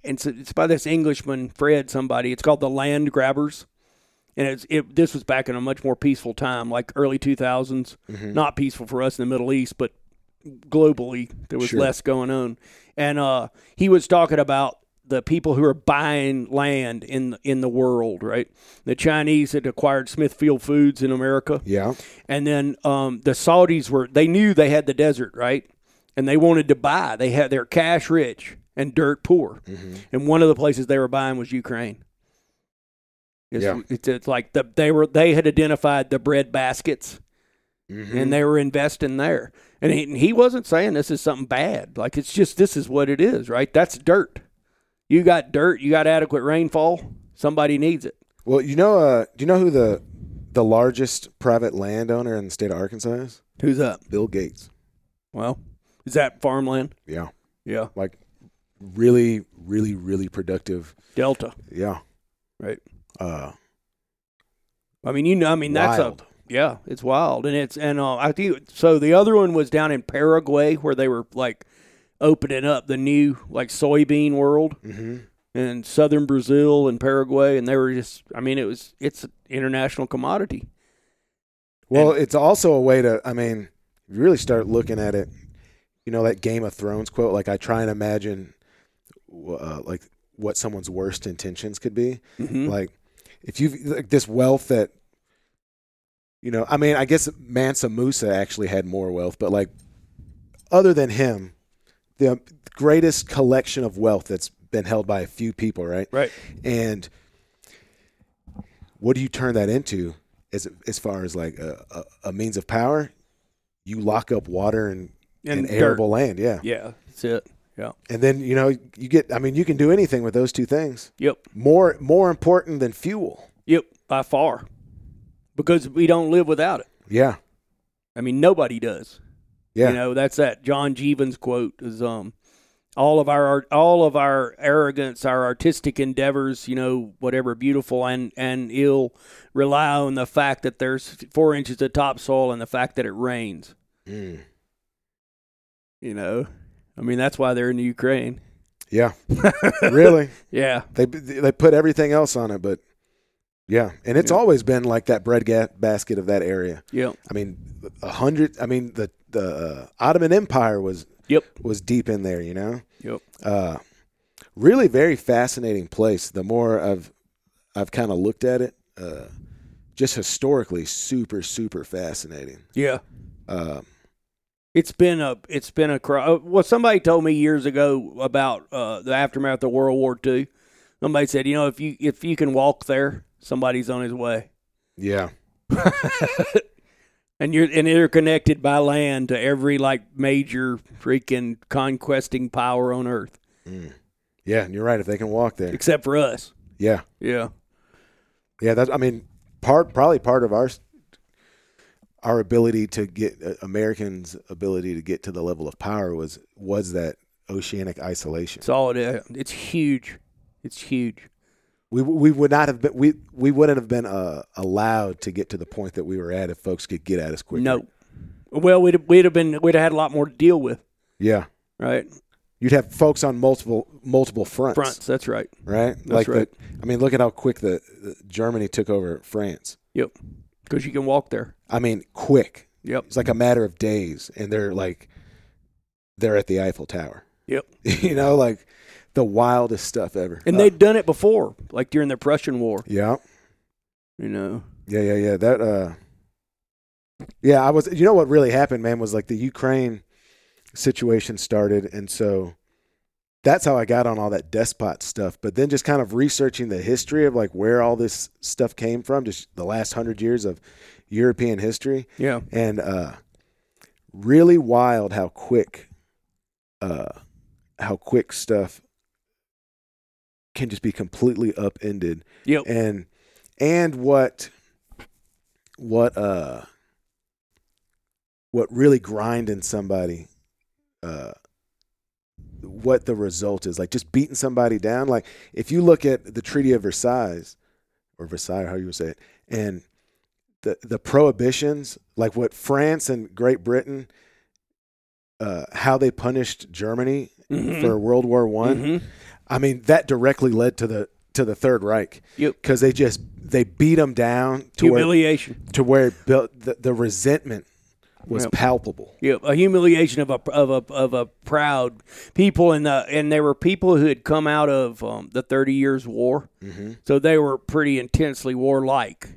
it's it's by this Englishman Fred somebody. It's called The Land Grabbers, and it's it. This was back in a much more peaceful time, like early 2000s. Mm-hmm. Not peaceful for us in the Middle East, but globally there was Sure. less going on. And uh, he was talking about the people who are buying land in in the world, right? The Chinese had acquired Smithfield Foods in America. Yeah. And then um, the Saudis were they knew they had the desert, right? And they wanted to buy. They had they're cash rich and dirt poor. And one of the places they were buying was Ukraine. It's, Yeah. it's, it's like the, they were they had identified the bread baskets Mm-hmm. and they were investing there. And he, and he wasn't saying this is something bad. Like it's just this is what it is, right? That's dirt. You got dirt. You got adequate rainfall. Somebody needs it. Well, you know, uh, do you know who the the largest private landowner in the state of Arkansas is? Who's that? Bill Gates. Well, is that farmland? Yeah, Yeah, like really, really, really productive. Delta. Yeah. Right. Uh, I mean, you know, I mean, that's wild. a yeah, it's wild, and it's and uh, I think so. The other one was down in Paraguay where they were like opening up the new like soybean world hmm in southern Brazil and Paraguay, and they were just. I mean, it was it's an international commodity. Well, it's also a way to. I mean, if you really start looking at it. You know that Game of Thrones quote. Like I try and imagine, uh, like what someone's worst intentions could be. Mm-hmm. Like if you like this wealth that. You know, I mean, I guess Mansa Musa actually had more wealth, but like, other than him, the greatest collection of wealth that's been held by a few people, right? Right. And what do you turn that into as as far as like a, a, a means of power? You lock up water and, and, dirt. arable land, yeah. Yeah, that's it. Yeah. And then you know you get. I mean, you can do anything with those two things. Yep. More more important than fuel. Yep. By far, because we don't live without it. Yeah, I mean, nobody does. yeah, You know, that's that John Jeavons quote is um all of our all of our arrogance, our artistic endeavors, you know, whatever beautiful and and ill, rely on the fact that there's four inches of topsoil and the fact that it rains. Mm. You know, I mean that's why they're in the Ukraine. yeah. really, Yeah, they they put everything else on it, but yeah, and it's Yeah. always been like that bread ga- basket of that area. Yeah, I mean, a hundred. I mean, the the uh, Ottoman Empire was yep, was deep in there. You know. yep. uh, really very fascinating place. The more I've I've kind of looked at it, uh, just historically, super super fascinating. Yeah, Uh, it's been a it's been a uh, well. Somebody told me years ago about uh, the aftermath of World War II. Somebody said, you know, if you if you can walk there, somebody's on his way. yeah, and you're and they're by land to every like major freaking conquesting power on earth mm. yeah. And you're right. If they can walk there, except for us yeah, yeah yeah. That's I mean, part probably part of our our ability to get uh, Americans' ability to get to the level of power was was that oceanic isolation. it's all it is it's huge it's huge We we would not have been we we wouldn't have been uh, allowed to get to the point that we were at if folks could get at us quicker. no well we'd we'd have been we'd have had a lot more to deal with Yeah. right You'd have folks on multiple multiple fronts. fronts that's right Right? like right. The, I mean, look at how quick the, the Germany took over France. yep because you can walk there I mean, quick. yep It's like a matter of days and they're like they're at the Eiffel Tower. Yep. you know, like the wildest stuff ever. and Uh, they'd done it before like during the prussian war Yeah. you know Yeah, yeah, yeah. That uh Yeah, I was you know what really happened, man, was like the Ukraine situation started and so that's how I got on all that despot stuff. But then just kind of researching the history of like where all this stuff came from, just the last hundred years of European history. yeah And uh really wild how quick uh how quick stuff can just be completely upended yep and and what what uh what really grinding somebody uh what the result is like just beating somebody down like if you look at the treaty of versailles or versailles how you would say it and the the prohibitions like what france and great britain uh how they punished germany Mhm. for world war one Mhm. I mean, that directly led to the to the Third Reich. Yep. Because they just they beat them down to where humiliation to where built the, the resentment was Yep. palpable. Yep, a humiliation of a of a of a proud people, and the and they were people who had come out of um, the Thirty Years' War, Mm-hmm. so they were pretty intensely warlike.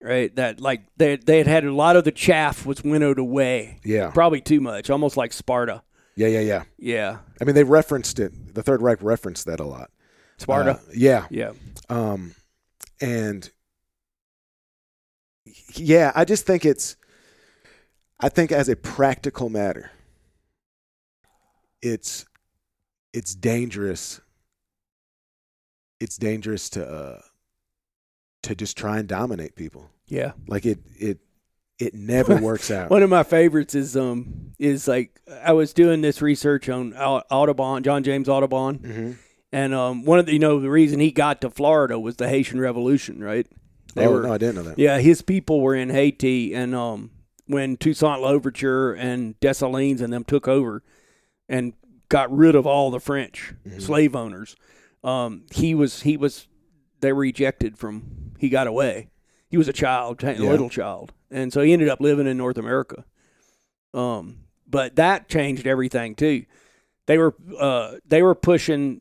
Right, that like they they had had a lot of the chaff was winnowed away, Yeah, probably too much, almost like Sparta. Yeah, yeah, yeah. Yeah, I mean, they referenced it. The Third Reich referenced that a lot. Sparta. Uh, yeah, yeah, um, and yeah, I just think it's. I think as a practical matter, it's it's dangerous it's dangerous to uh, to just try and dominate people. Yeah. Like it it it never works out. One of my favorites is um is like I was doing this research on Audubon, John James Audubon, hmm and um one of the you know the reason he got to Florida was the Haitian Revolution, right? They oh were no, I didn't know that. yeah, his people were in Haiti, and um when Toussaint Louverture and Dessalines and them took over and got rid of all the French Mhm. slave owners, um he was he was they were ejected from he got away. He was a child, a Yeah. little child, and so he ended up living in North America. Um, but that changed everything too. They were uh, they were pushing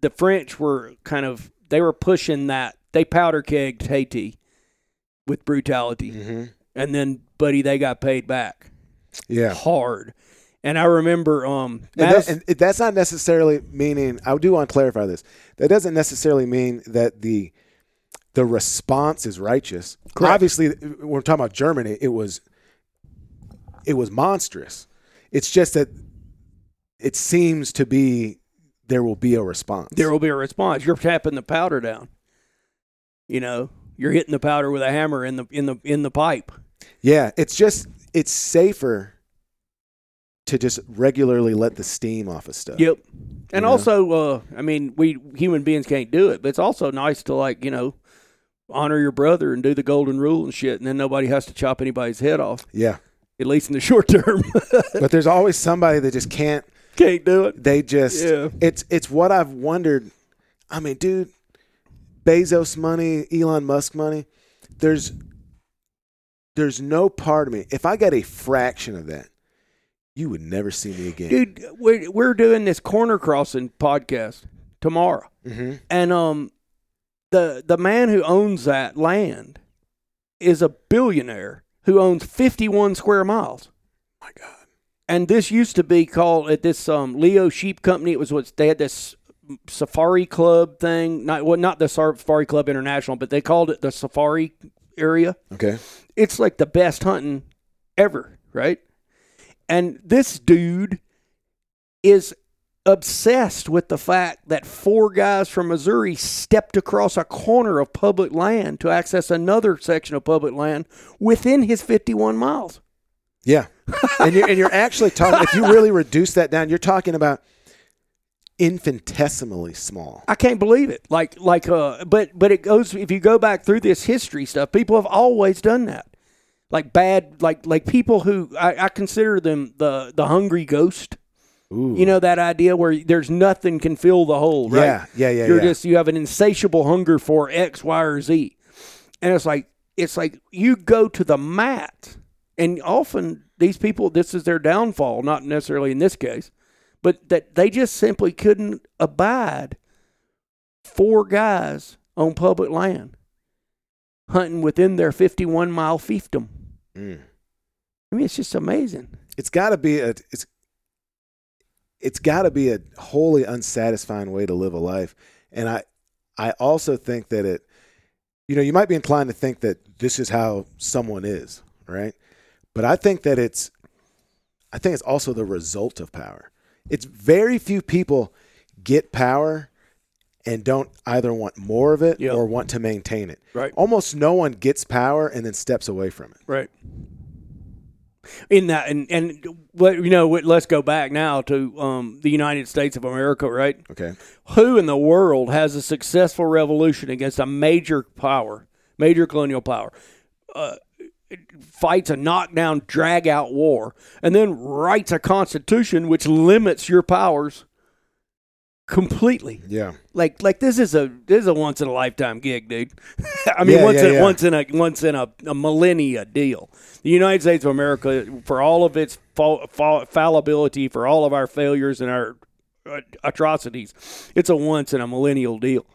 the French were kind of they were pushing that they powder kegged Haiti with brutality, hmm and then buddy they got paid back Yeah. hard. And I remember um And, that, and that's not necessarily meaning. I do want to clarify this. That doesn't necessarily mean that the the response is righteous. Correct. Obviously, when we're talking about Germany, it was it was monstrous. It's just that it seems to be there will be a response. there will be a response. You're tapping the powder down. You know, you're hitting the powder with a hammer in the in the in the pipe. yeah, it's just it's safer to just regularly let the steam off of stuff. Yep. And know? also, uh, I mean, we human beings can't do it, but it's also nice to like you know honor your brother and do the golden rule and shit, and then nobody has to chop anybody's head off. Yeah, At least in the short term, but there's always somebody that just can't can't do it. they just Yeah. it's it's what I've wondered. I mean, dude, Bezos money, Elon Musk money. There's there's no part of me. If I got a fraction of that, you would never see me again. Dude, we're we're doing this corner crossing podcast tomorrow, hmm and um, the the man who owns that land is a billionaire who owns 51 square miles. My God. and this used to be called at this um, Leo Sheep Company. It was what they had this Safari Club thing, not well, not the Safari Club International, but they called it the Safari area. Okay. It's like the best hunting ever, right? And this dude is obsessed with the fact that four guys from Missouri stepped across a corner of public land to access another section of public land within his 51 miles. Yeah. and you're and you're actually talking. If you really reduce that down, you're talking about infinitesimally small. I can't believe it. Like like uh but but it goes if you go back through this history stuff, people have always done that. Like bad like like people who I, I consider them the the hungry ghost. Ooh. You know that idea where there's nothing can fill the hole, right? Yeah. Yeah. Yeah. You're yeah. just you have an insatiable hunger for X, Y, or Z. And it's like it's like you go to the mat and often these people this is their downfall, not necessarily in this case, but that they just simply couldn't abide four guys on public land hunting within their 51 mile fiefdom. Mm. I mean, it's just amazing. it's got to be a it's it's got to be a wholly unsatisfying way to live a life and i i also think that it you know you might be inclined to think that this is how someone is right but i think that it's i think it's also the result of power it's very few people get power and don't either want more of it Yep. or want to maintain it Right. almost no one gets power and then steps away from it Right. In that, and and what you know, what- let's go back now to um, the United States of America, right? okay Who in the world has a successful revolution against a major power, major colonial power, uh, fights a knockdown, drag out war, and then writes a constitution which limits your powers completely? yeah like like this is a this is a once in a lifetime gig, dude. I mean, Yeah, once yeah, in yeah. once in a once in a, a millennia deal. The United States of America, for all of its fall, fall, fallibility, for all of our failures and our uh, atrocities, it's a once in a millennial deal,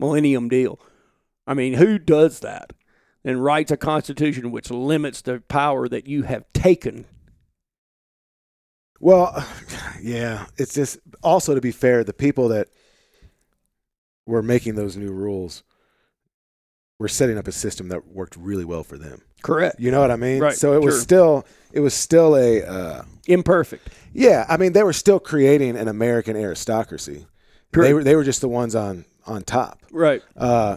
millennium deal. I mean, who does that and writes a constitution which limits the power that you have taken? Well, yeah, it's just also to be fair, the people that were making those new rules were setting up a system that worked really well for them. Correct. You know what I mean? Right, So it was still it was still a uh, Imperfect. yeah. I mean, they were still creating an American aristocracy. They were they were just the ones on on top. Right. Uh,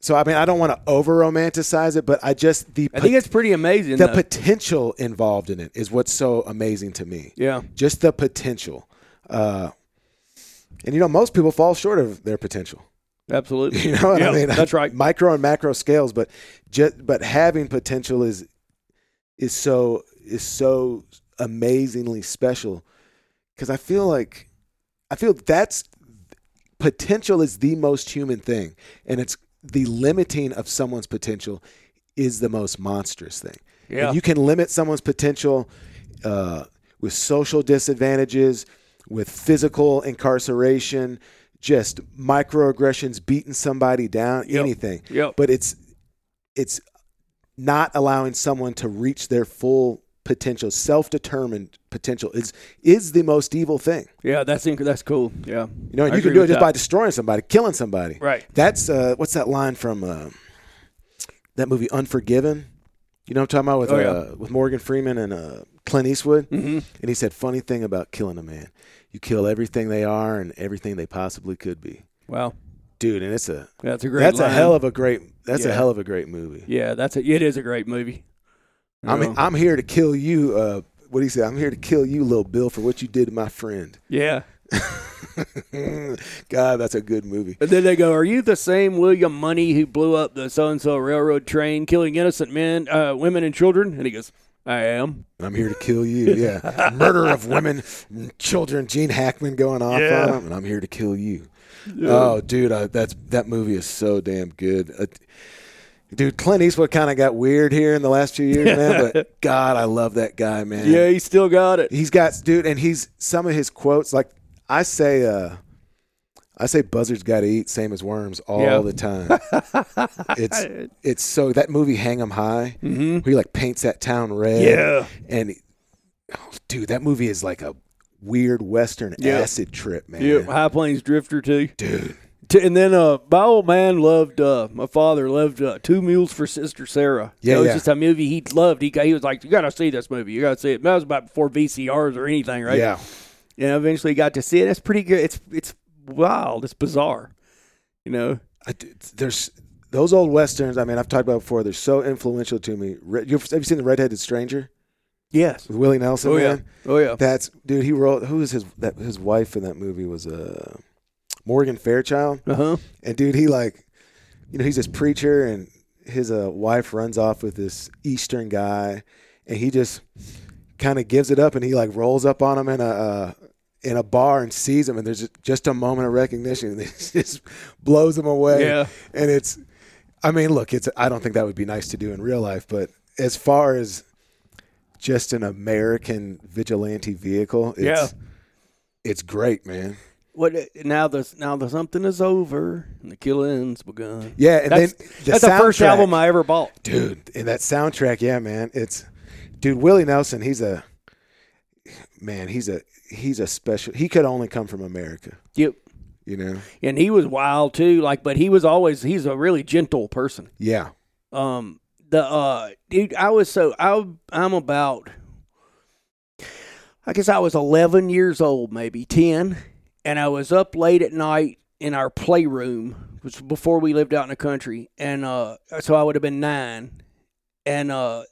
so I mean, I don't want to over romanticize it, but I just the I think it's pretty amazing. the though. potential involved in it is what's so amazing to me. yeah. Just the potential. Uh, and you know, most people fall short of their potential. Absolutely. You know what Yeah, I mean? That's right. Micro and macro scales, but just but having potential is is so is so amazingly special because I feel like I feel that's potential is the most human thing, and it's the limiting of someone's potential is the most monstrous thing. Yeah. And you can limit someone's potential uh, with social disadvantages, with physical incarceration, just microaggressions, beating somebody down, Yep. anything. Yep. But it's it's not allowing someone to reach their full potential, self-determined potential is is the most evil thing. Yeah, that's inc- that's cool. Yeah. You know, and I you can do it just that. by destroying somebody, killing somebody. Right. That's uh, what's that line from uh, that movie Unforgiven? You know what I'm talking about with Oh, yeah. uh, with Morgan Freeman and uh, Clint Eastwood? Mm-hmm. And he said, "Funny thing about killing a man, you kill everything they are and everything they possibly could be." Wow. Dude, and it's a That's a great. that's a hell of a great that's a hell of a great movie. Yeah, that's a. It is a great movie. I mean, Um, I'm here to kill you. Uh, what do you say? I'm here to kill you, little Bill, for what you did to my friend. yeah. God, that's a good movie. And then they go, "Are you the same William Munny who blew up the so and so railroad train, killing innocent men, uh, women, and children?" And he goes, "I am." And I'm here to kill you. Yeah. Murder of women, children, Gene Hackman going off Yeah. on him, and I'm here to kill you. Oh, dude, I, that's that movie is so damn good. Uh, dude, Clint Eastwood kind of got weird here in the last few years, man. But God, I love that guy, man. Yeah, he still got it. he's got dude, and he's some of his quotes. Like I say, uh, I say, buzzards got to eat, same as worms, all Yeah. the time. it's it's so that movie Hang 'Em High, where he like paints that town red. Yeah. and oh, dude, that movie is like a weird western Yeah. acid trip, man. Yeah, High Plains Drifter too. Dude, T- And then uh, my old man loved. Uh, my father loved uh, Two Mules for Sister Sara. Yeah, it was yeah. just a movie he loved. He he was like, "You got to see this movie. You got to see it." That was about before VCRs or anything, right? yeah, And I eventually got to see it. It's pretty good. It's it's wild. It's bizarre. You know. I there's those old westerns. I mean, I've talked about before. They're so influential to me. Re- you have you seen the Redheaded Stranger Yes. with Willie Nelson? Oh yeah. man? Oh yeah. That's dude. He wrote. Who was his that his wife in that movie was uh Morgan Fairchild. Uh huh. And dude, he like, you know, he's this preacher, and his uh, wife runs off with this Eastern guy, and he just kind of gives it up, and he like rolls up on him in a uh, in a bar and sees him, and there's just- just a moment of recognition, and it just blows him away. Yeah. And it's, I mean, look, it's I don't think that would be nice to do in real life, but as far as just an American vigilante vehicle, it's, Yeah. it's great, man. What now? The now the something is over and the killing's begun. Yeah, and That's, then the that's the first album I ever bought. dude in that soundtrack yeah man it's dude willie nelson he's a man he's a he's a special he could only come from america Yep. you know And he was wild too. Like, but he was always he's a really gentle person. yeah Um, the uh, dude, I was so I I'm about. I guess I was 11 years old, maybe 10, and I was up late at night in our playroom, which was before we lived out in the country, and uh, so I would have been nine, and uh,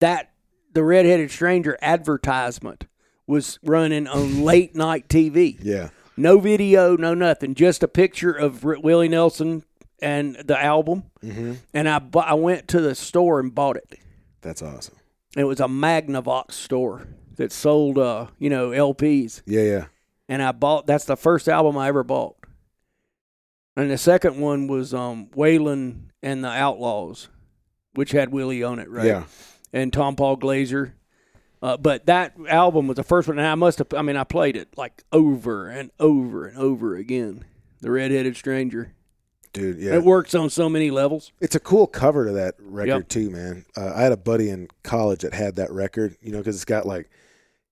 that the redheaded stranger advertisement was running on late night TV. yeah No video, no nothing. Just a picture of R- Willie Nelson and the album. hmm And I bu- I went to the store and bought it. that's awesome It was a Magnavox store that sold, uh, you know, LPs. yeah yeah And I bought. That's the first album I ever bought. And the second one was um, Waylon and the Outlaws, which had Willie on it, right? yeah and Tompall Glaser. Uh, but that album was the first one, and I must have. I mean, I played it like over and over and over again. The Redheaded Stranger. dude yeah It works on so many levels. it's a cool cover to that record Yep. too man uh, i had a buddy in college that had that record you know because it's got like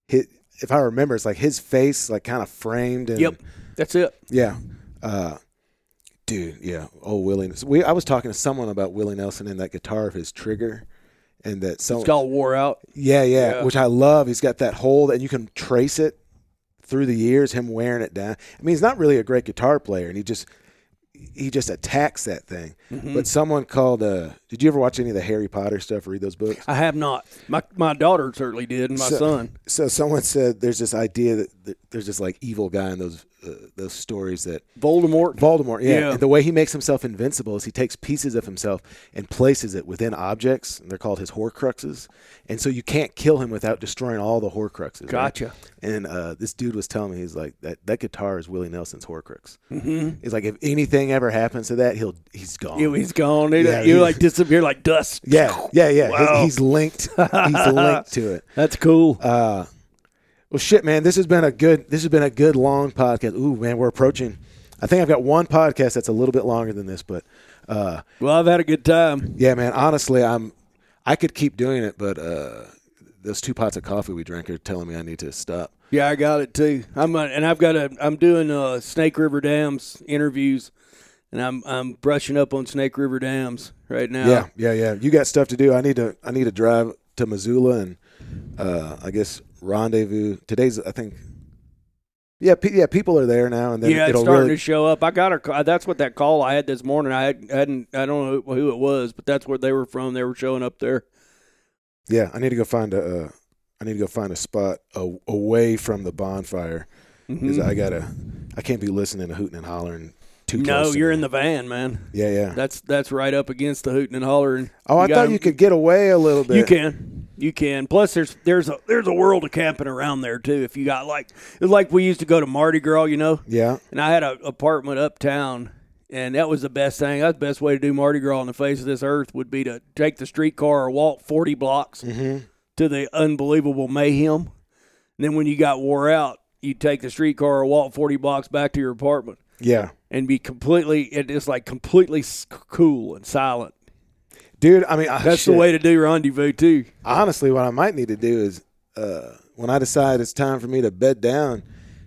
hit if i remember it's like his face like kind of framed and Yep, that's it. Yeah. Uh, dude, yeah. Oh, Willie. We, I was talking to someone about Willie Nelson and that guitar of his trigger. And that so It's called Wore Out. yeah, yeah, Yeah. which I love. He's got that hole and you can trace it through the years, him wearing it down. I mean, he's not really a great guitar player, and he just he just attacks that thing. Mm-hmm. But someone called. Uh, did you ever watch any of the Harry Potter stuff? Or read those books? I have not. My my daughter certainly did, and my So- son. So someone said there's this idea that, that there's this like evil guy in those uh, those stories that Voldemort. Voldemort, yeah. Yeah. The way he makes himself invincible is he takes pieces of himself and places it within objects, and they're called his Horcruxes. And so you can't kill him without destroying all the Horcruxes. right? Gotcha. And uh, this dude was telling me, he's like, that, that guitar is Willie Nelson's Horcrux. Mm-hmm. He's like, if anything ever happens to that, he'll he's gone. He's gone. Yeah, you he- like disappear like dust. yeah, yeah, yeah. Wow. He's linked. He's linked to it. That's cool. Uh, well, shit, man. This has been a good. This has been a good long podcast. Ooh, man, we're approaching. I think I've got one podcast that's a little bit longer than this, but uh, well, I've had a good time. yeah, man. Honestly, I'm. I could keep doing it, but uh, those two pots of coffee we drank are telling me I need to stop. Yeah, I got it too. I'm uh, and I've got a. I'm doing uh, Snake River Dams interviews, and I'm I'm brushing up on Snake River Dams right now. Yeah, yeah, yeah. You got stuff to do. I need to. I need to drive to Missoula and uh, I guess rendezvous. Today's, I think. Yeah, pe- yeah. People are there now, and then yeah, it's starting really. to show up. I got a. That's what that call I had this morning. I had, hadn't. I don't know who it was, but that's where they were from. They were showing up there. Yeah, I need to go find a. Uh, I need to go find a spot a, away from the bonfire because Mhm. I gotta. I can't be listening to hooting and hollering too No, you're in the van, man. Yeah, yeah. That's that's right up against the hooting and hollering. oh, I got thought you could get away a little bit. You can. You can. Plus, there's there's a there's a world of camping around there too. If you got like like we used to go to Mardi Gras, you know, Yeah, and I had an apartment uptown, and that was the best thing. That's the best way to do Mardi Gras on the face of this earth would be to take the streetcar or walk 40 blocks Mm-hmm. to the unbelievable mayhem. And then when you got wore out, you take the streetcar or walk 40 blocks back to your apartment yeah, and be completely it is like completely cool and silent. dude. I mean, That's shit. the way to do rendezvous too. honestly, what I might need to do is uh, when I decide it's time for me to bed down,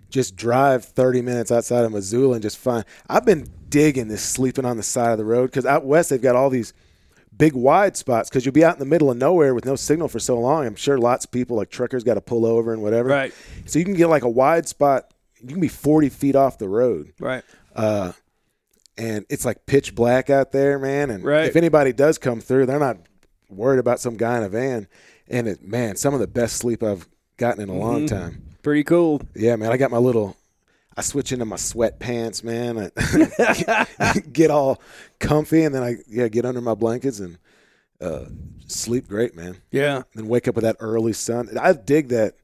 just drive 30 minutes outside of Missoula and just find. I've been digging this sleeping on the side of the road because out west they've got all these big wide spots because you'll be out in the middle of nowhere with no signal for so long. I'm sure lots of people like truckers got to pull over and whatever. Right. So you can get like a wide spot. You can be 40 feet off the road Right. Uh, and it's like pitch black out there, man. And Right. if anybody does come through, they're not worried about some guy in a van. And it, man, some of the best sleep I've gotten in a long Mm-hmm. time. Pretty cool. Yeah, man. I got my little. I switch into my sweatpants, man. I get all comfy, and then I yeah get under my blankets and uh, sleep great, man. Yeah. Then wake up with that early sun. I dig that.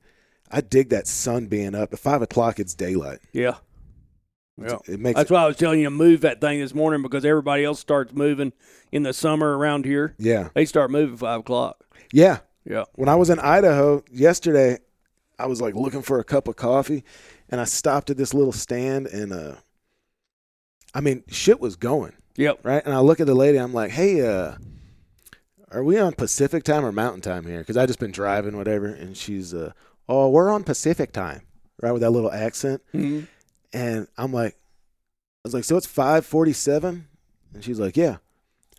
I dig that sun being up at five o'clock. It's daylight. Yeah. Yeah. It makes That's why I was telling you to move that thing this morning because everybody else starts moving in the summer around here. yeah They start moving five o'clock. yeah. Yeah. when I was in Idaho yesterday, I was like looking for a cup of coffee, and I stopped at this little stand, and uh, I mean, shit was going Yep. right. And I look at the lady, I'm like, "Hey, uh, are we on Pacific time or Mountain time here?" Because I just been driving, whatever. And she's, uh, "Oh, we're on Pacific time," right with that little accent. Mhm. And I'm like, I was like, "So it's 5:47," and she's like, "Yeah."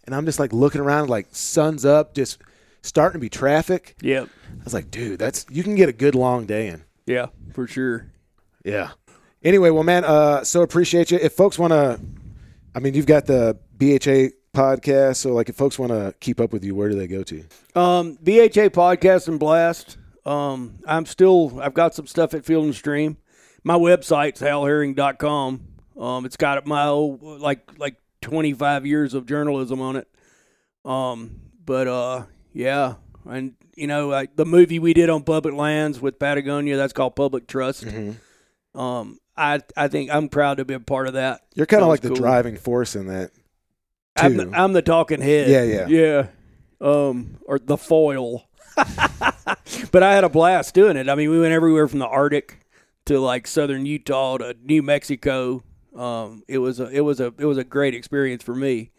And I'm just like looking around, like sun's up, just starting to be traffic. Yep. I was like, dude, that's you can get a good long day in. Yeah. For sure. Yeah. Anyway, well, man, uh, so appreciate you. If folks want to, I mean, you've got the BHA podcast, so like, if folks want to keep up with you, where do they go to? Um, BHA podcast and blast. Um, I'm still. I've got some stuff at Field and Stream. My website's halherring.com. Um, it's got my old like like 25 years of journalism on it. Um, but uh, yeah, and you know, like the movie we did on public lands with Patagonia, that's called Public Trust. Um, I I think I'm proud to be a part of that. You're kind of like the cool. driving force in that. I'm the, I'm the talking head. Yeah, yeah. yeah. Um, or the foil. but I had a blast doing it. I mean, we went everywhere from the Arctic to like southern Utah to New Mexico. Um, it was a it was a it was a great experience for me.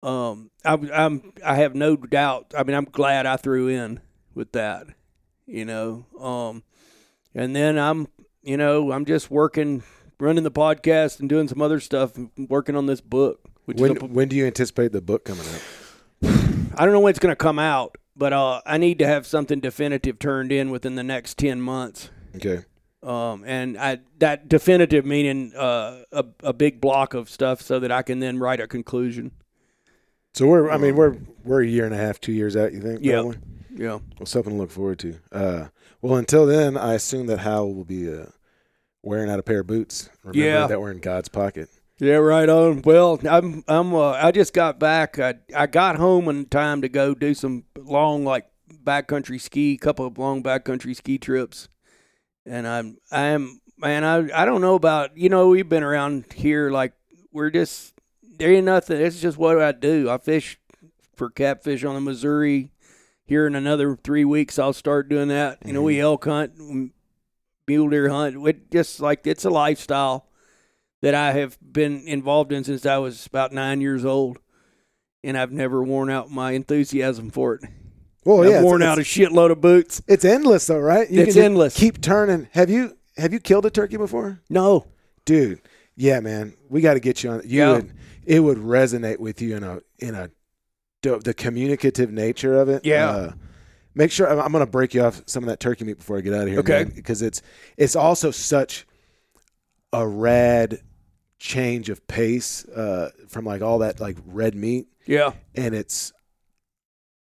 Um, I'm I'm I have no doubt. I mean, I'm glad I threw in with that. You know. Um, and then I'm you know I'm just working, running the podcast and doing some other stuff, working on this book. Which when a, when do you anticipate the book coming out? I don't know when it's going to come out, but uh, I need to have something definitive turned in within the next ten months. Okay. Um, and I that definitive meaning uh, a a big block of stuff so that I can then write a conclusion. So we're, I mean, we're we're a year and a half, two years out. You think? Yeah. probably? Yeah. Well, something to look forward to. Uh, well, until then, I assume that Hal will be uh, wearing out a pair of boots. Remember Yeah. that we're in God's pocket. Yeah, right on. Well, I'm I'm uh, I just got back. I I got home in time to go do some long like backcountry ski, couple of long backcountry ski trips. And I'm I'm man, I I don't know about you know we've been around here like we're just there ain't nothing. It's just what I do. I fish for catfish on the Missouri. Here in another three weeks, I'll start doing that. You know, we mm-hmm. elk hunt, mule deer hunt. It just like it's a lifestyle that I have been involved in since I was about nine years old, and I've never worn out my enthusiasm for it. Well, I've yeah, it's- worn out a shitload of boots. It's endless, though, right? You It's can endless. Keep turning. Have you have you killed a turkey before, No, dude? Yeah, man. We got to get you on. You Yeah. would it would resonate with you in a in a the the communicative nature of it. Yeah. Uh, make sure I'm, I'm going to break you off some of that turkey meat before I get out of here. Okay. because it's it's also such a rad change of pace uh, from like all that like red meat, yeah, and it's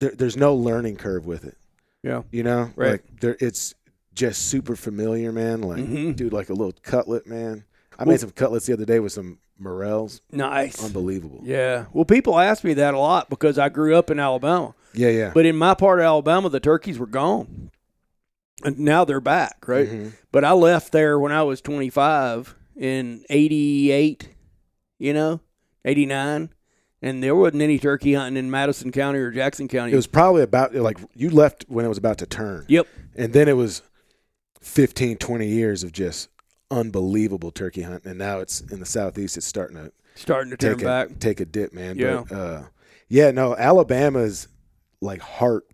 there, there's no learning curve with it. yeah, You know, Right. like there, it's just super familiar, man. Like, Mhm. dude, like a little cutlet, man. I Well- made some cutlets the other day with some morels. nice. Unbelievable. Yeah. Well, people ask me that a lot because I grew up in Alabama, Yeah, yeah. but in my part of Alabama, the turkeys were gone, and now they're back, right? Mhm. But I left there when I was 25 in 88, you know, 89. And there wasn't any turkey hunting in Madison County or Jackson County. It was probably about like you left when it was about to turn, yep. and then it was 15, 20 years of just unbelievable turkey hunting, and now it's in the southeast. It's starting to Starting to turn take back. take a dip, man. Yeah. But, uh, yeah. No, Alabama's like heart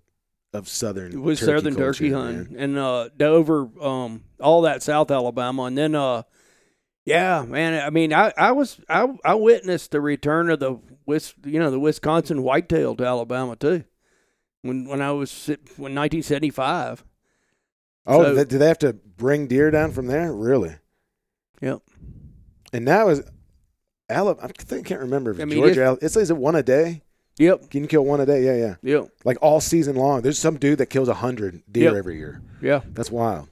of southern It was turkey southern culture, turkey man. hunting. And uh Dover, um, all that South Alabama. And then uh yeah, man, I mean I, I was I I witnessed the return of the Wis you know, the Wisconsin whitetail to Alabama too. When when I was sit- when nineteen seventy five. Oh, So- do they have to bring deer down from there? Really? Yep. And now is Alabama? I think I can't remember if I mean, Georgia. It says it one a day. Yep. Can you kill one a day? Yeah, yeah. Yep. Like all season long. There's some dude that kills a hundred deer Yep. every year. Yeah. That's wild.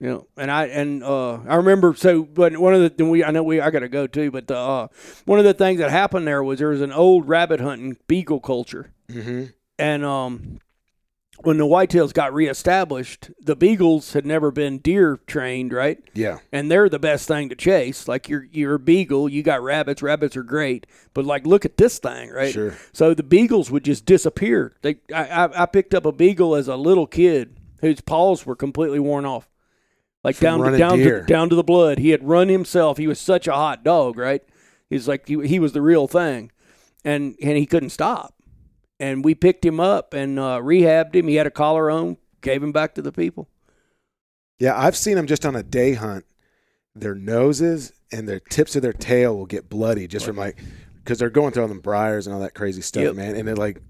Yeah, and I and uh, I remember so, but one of the then we I know we I got to go too, but the, uh, one of the things that happened there was there was an old rabbit hunting beagle culture, Mm-hmm. and um, when the whitetails got reestablished, the beagles had never been deer trained, right? Yeah. And they're the best thing to chase. Like you're you're a beagle, you got rabbits. Rabbits are great, but like look at this thing, right? Sure. So the beagles would just disappear. They I I, I picked up a beagle as a little kid whose paws were completely worn off. Like From down to, down deer. to down to the blood. He had run himself. He was such a hot dog, right? He's like he, he was the real thing, and and he couldn't stop. And we picked him up and uh, rehabbed him. He had a collar on. Gave him back to the people. Yeah, I've seen them just on a day hunt. Their noses and their tips of their tail will get bloody just from like because they're going through all them briars and all that crazy stuff, Yep. man. And they're like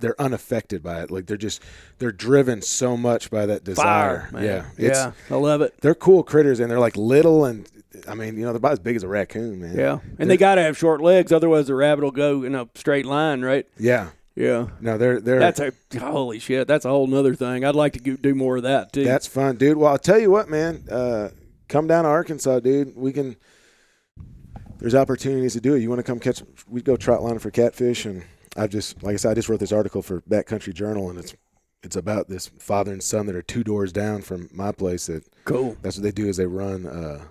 they're unaffected by it. Like they're just they're driven so much by that desire. Fire, man. Yeah, yeah, I love it. they're cool critters and they're like little and I mean you know they're about as big as a raccoon, man. Yeah, and they got to have short legs, otherwise the rabbit will go in a straight line, right? yeah. Yeah, No, they're they're that's a holy shit. That's a whole nother thing. I'd like to do more of that too. That's fun, dude. Well, I'll tell you what, man. Uh, come down to Arkansas, dude. We can. There's opportunities to do it. You want to come catch? We go trot line for catfish, and I just, like I said, I just wrote this article for Backcountry Journal, and it's it's about this father and son that are two doors down from my place. That cool. that's what they do is they run, uh,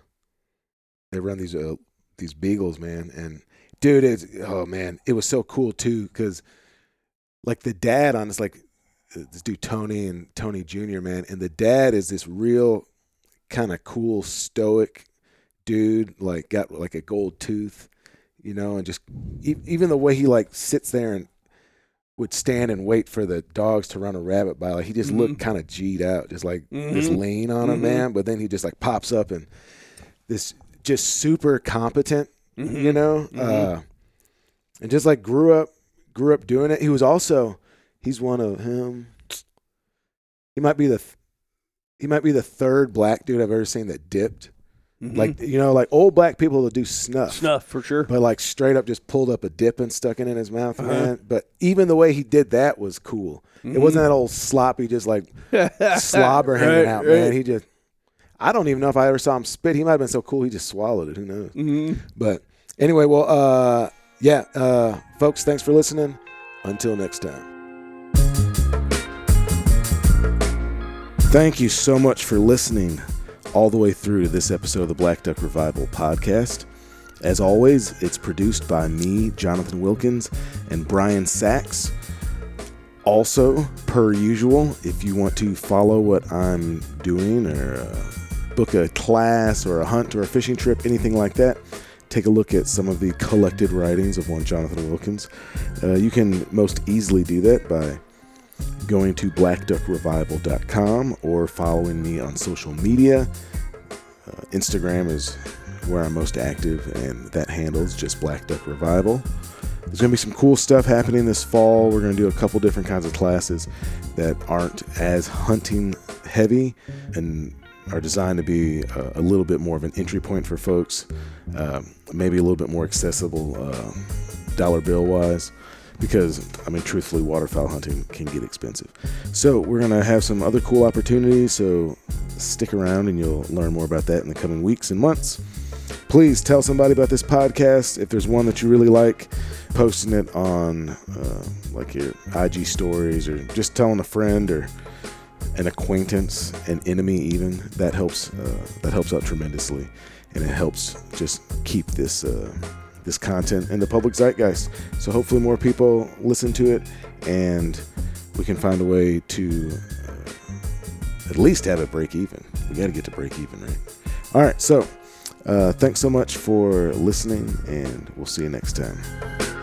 they run these uh, these beagles, man. And dude, it's oh man, it was so cool too because like the dad on this like this dude Tony and Tony Jr. man, and the dad is this real kind of cool stoic dude, like got like a gold tooth, you know, and just e- even the way he like sits there and would stand and wait for the dogs to run a rabbit by. Like he just looked kind of G'd out, just like this Mhm. lean on him, Mhm. man. But then he just like pops up and this just super competent, Mhm. you know, Mhm. uh, and just like grew up, grew up doing it. He was also, he's one of him. He might be the th- he might be the third black dude I've ever seen that dipped. Like you know, like old black people will do snuff, Mm-hmm. Snuff for sure. but like straight up just pulled up a dip and stuck it in his mouth, man. But even the way he did that was cool. It wasn't that old sloppy, just like slobber hanging Right, out, right. man. He just, I don't even know if I ever saw him spit. He might have been so cool he just swallowed it. Who knows? Mm-hmm. But anyway, well, uh, yeah, uh, folks, thanks for listening. Until next time. Thank you so much for listening all the way through to this episode of the Black Duck Revival podcast. As always, it's produced by me, Jonathan Wilkins, and Brian Sachs. Also, per usual, if you want to follow what I'm doing or uh, book a class or a hunt or a fishing trip, anything like that, take a look at some of the collected writings of one Jonathan Wilkins. Uh, you can most easily do that by going to blackduckrevival.com or following me on social media. Uh, Instagram is where I'm most active, and that handle is just Black Duck Revival. There's going to be some cool stuff happening this fall. We're going to do a couple different kinds of classes that aren't as hunting heavy and are designed to be a, a little bit more of an entry point for folks, um, maybe a little bit more accessible uh, dollar bill wise. Because, I mean, truthfully, waterfowl hunting can get expensive. So, we're to have some other cool opportunities. So, stick around and you'll learn more about that in the coming weeks and months please tell somebody about this podcast if there's one that you really like posting it on uh, like your ig stories or just telling a friend or an acquaintance an enemy even that helps uh, that helps out tremendously and it helps just keep this uh, this content in the public zeitgeist. So hopefully more people listen to it and we can find a way to uh, at least have it break even. We got to get to break even right? All right so uh, thanks so much for listening, and we'll see you next time.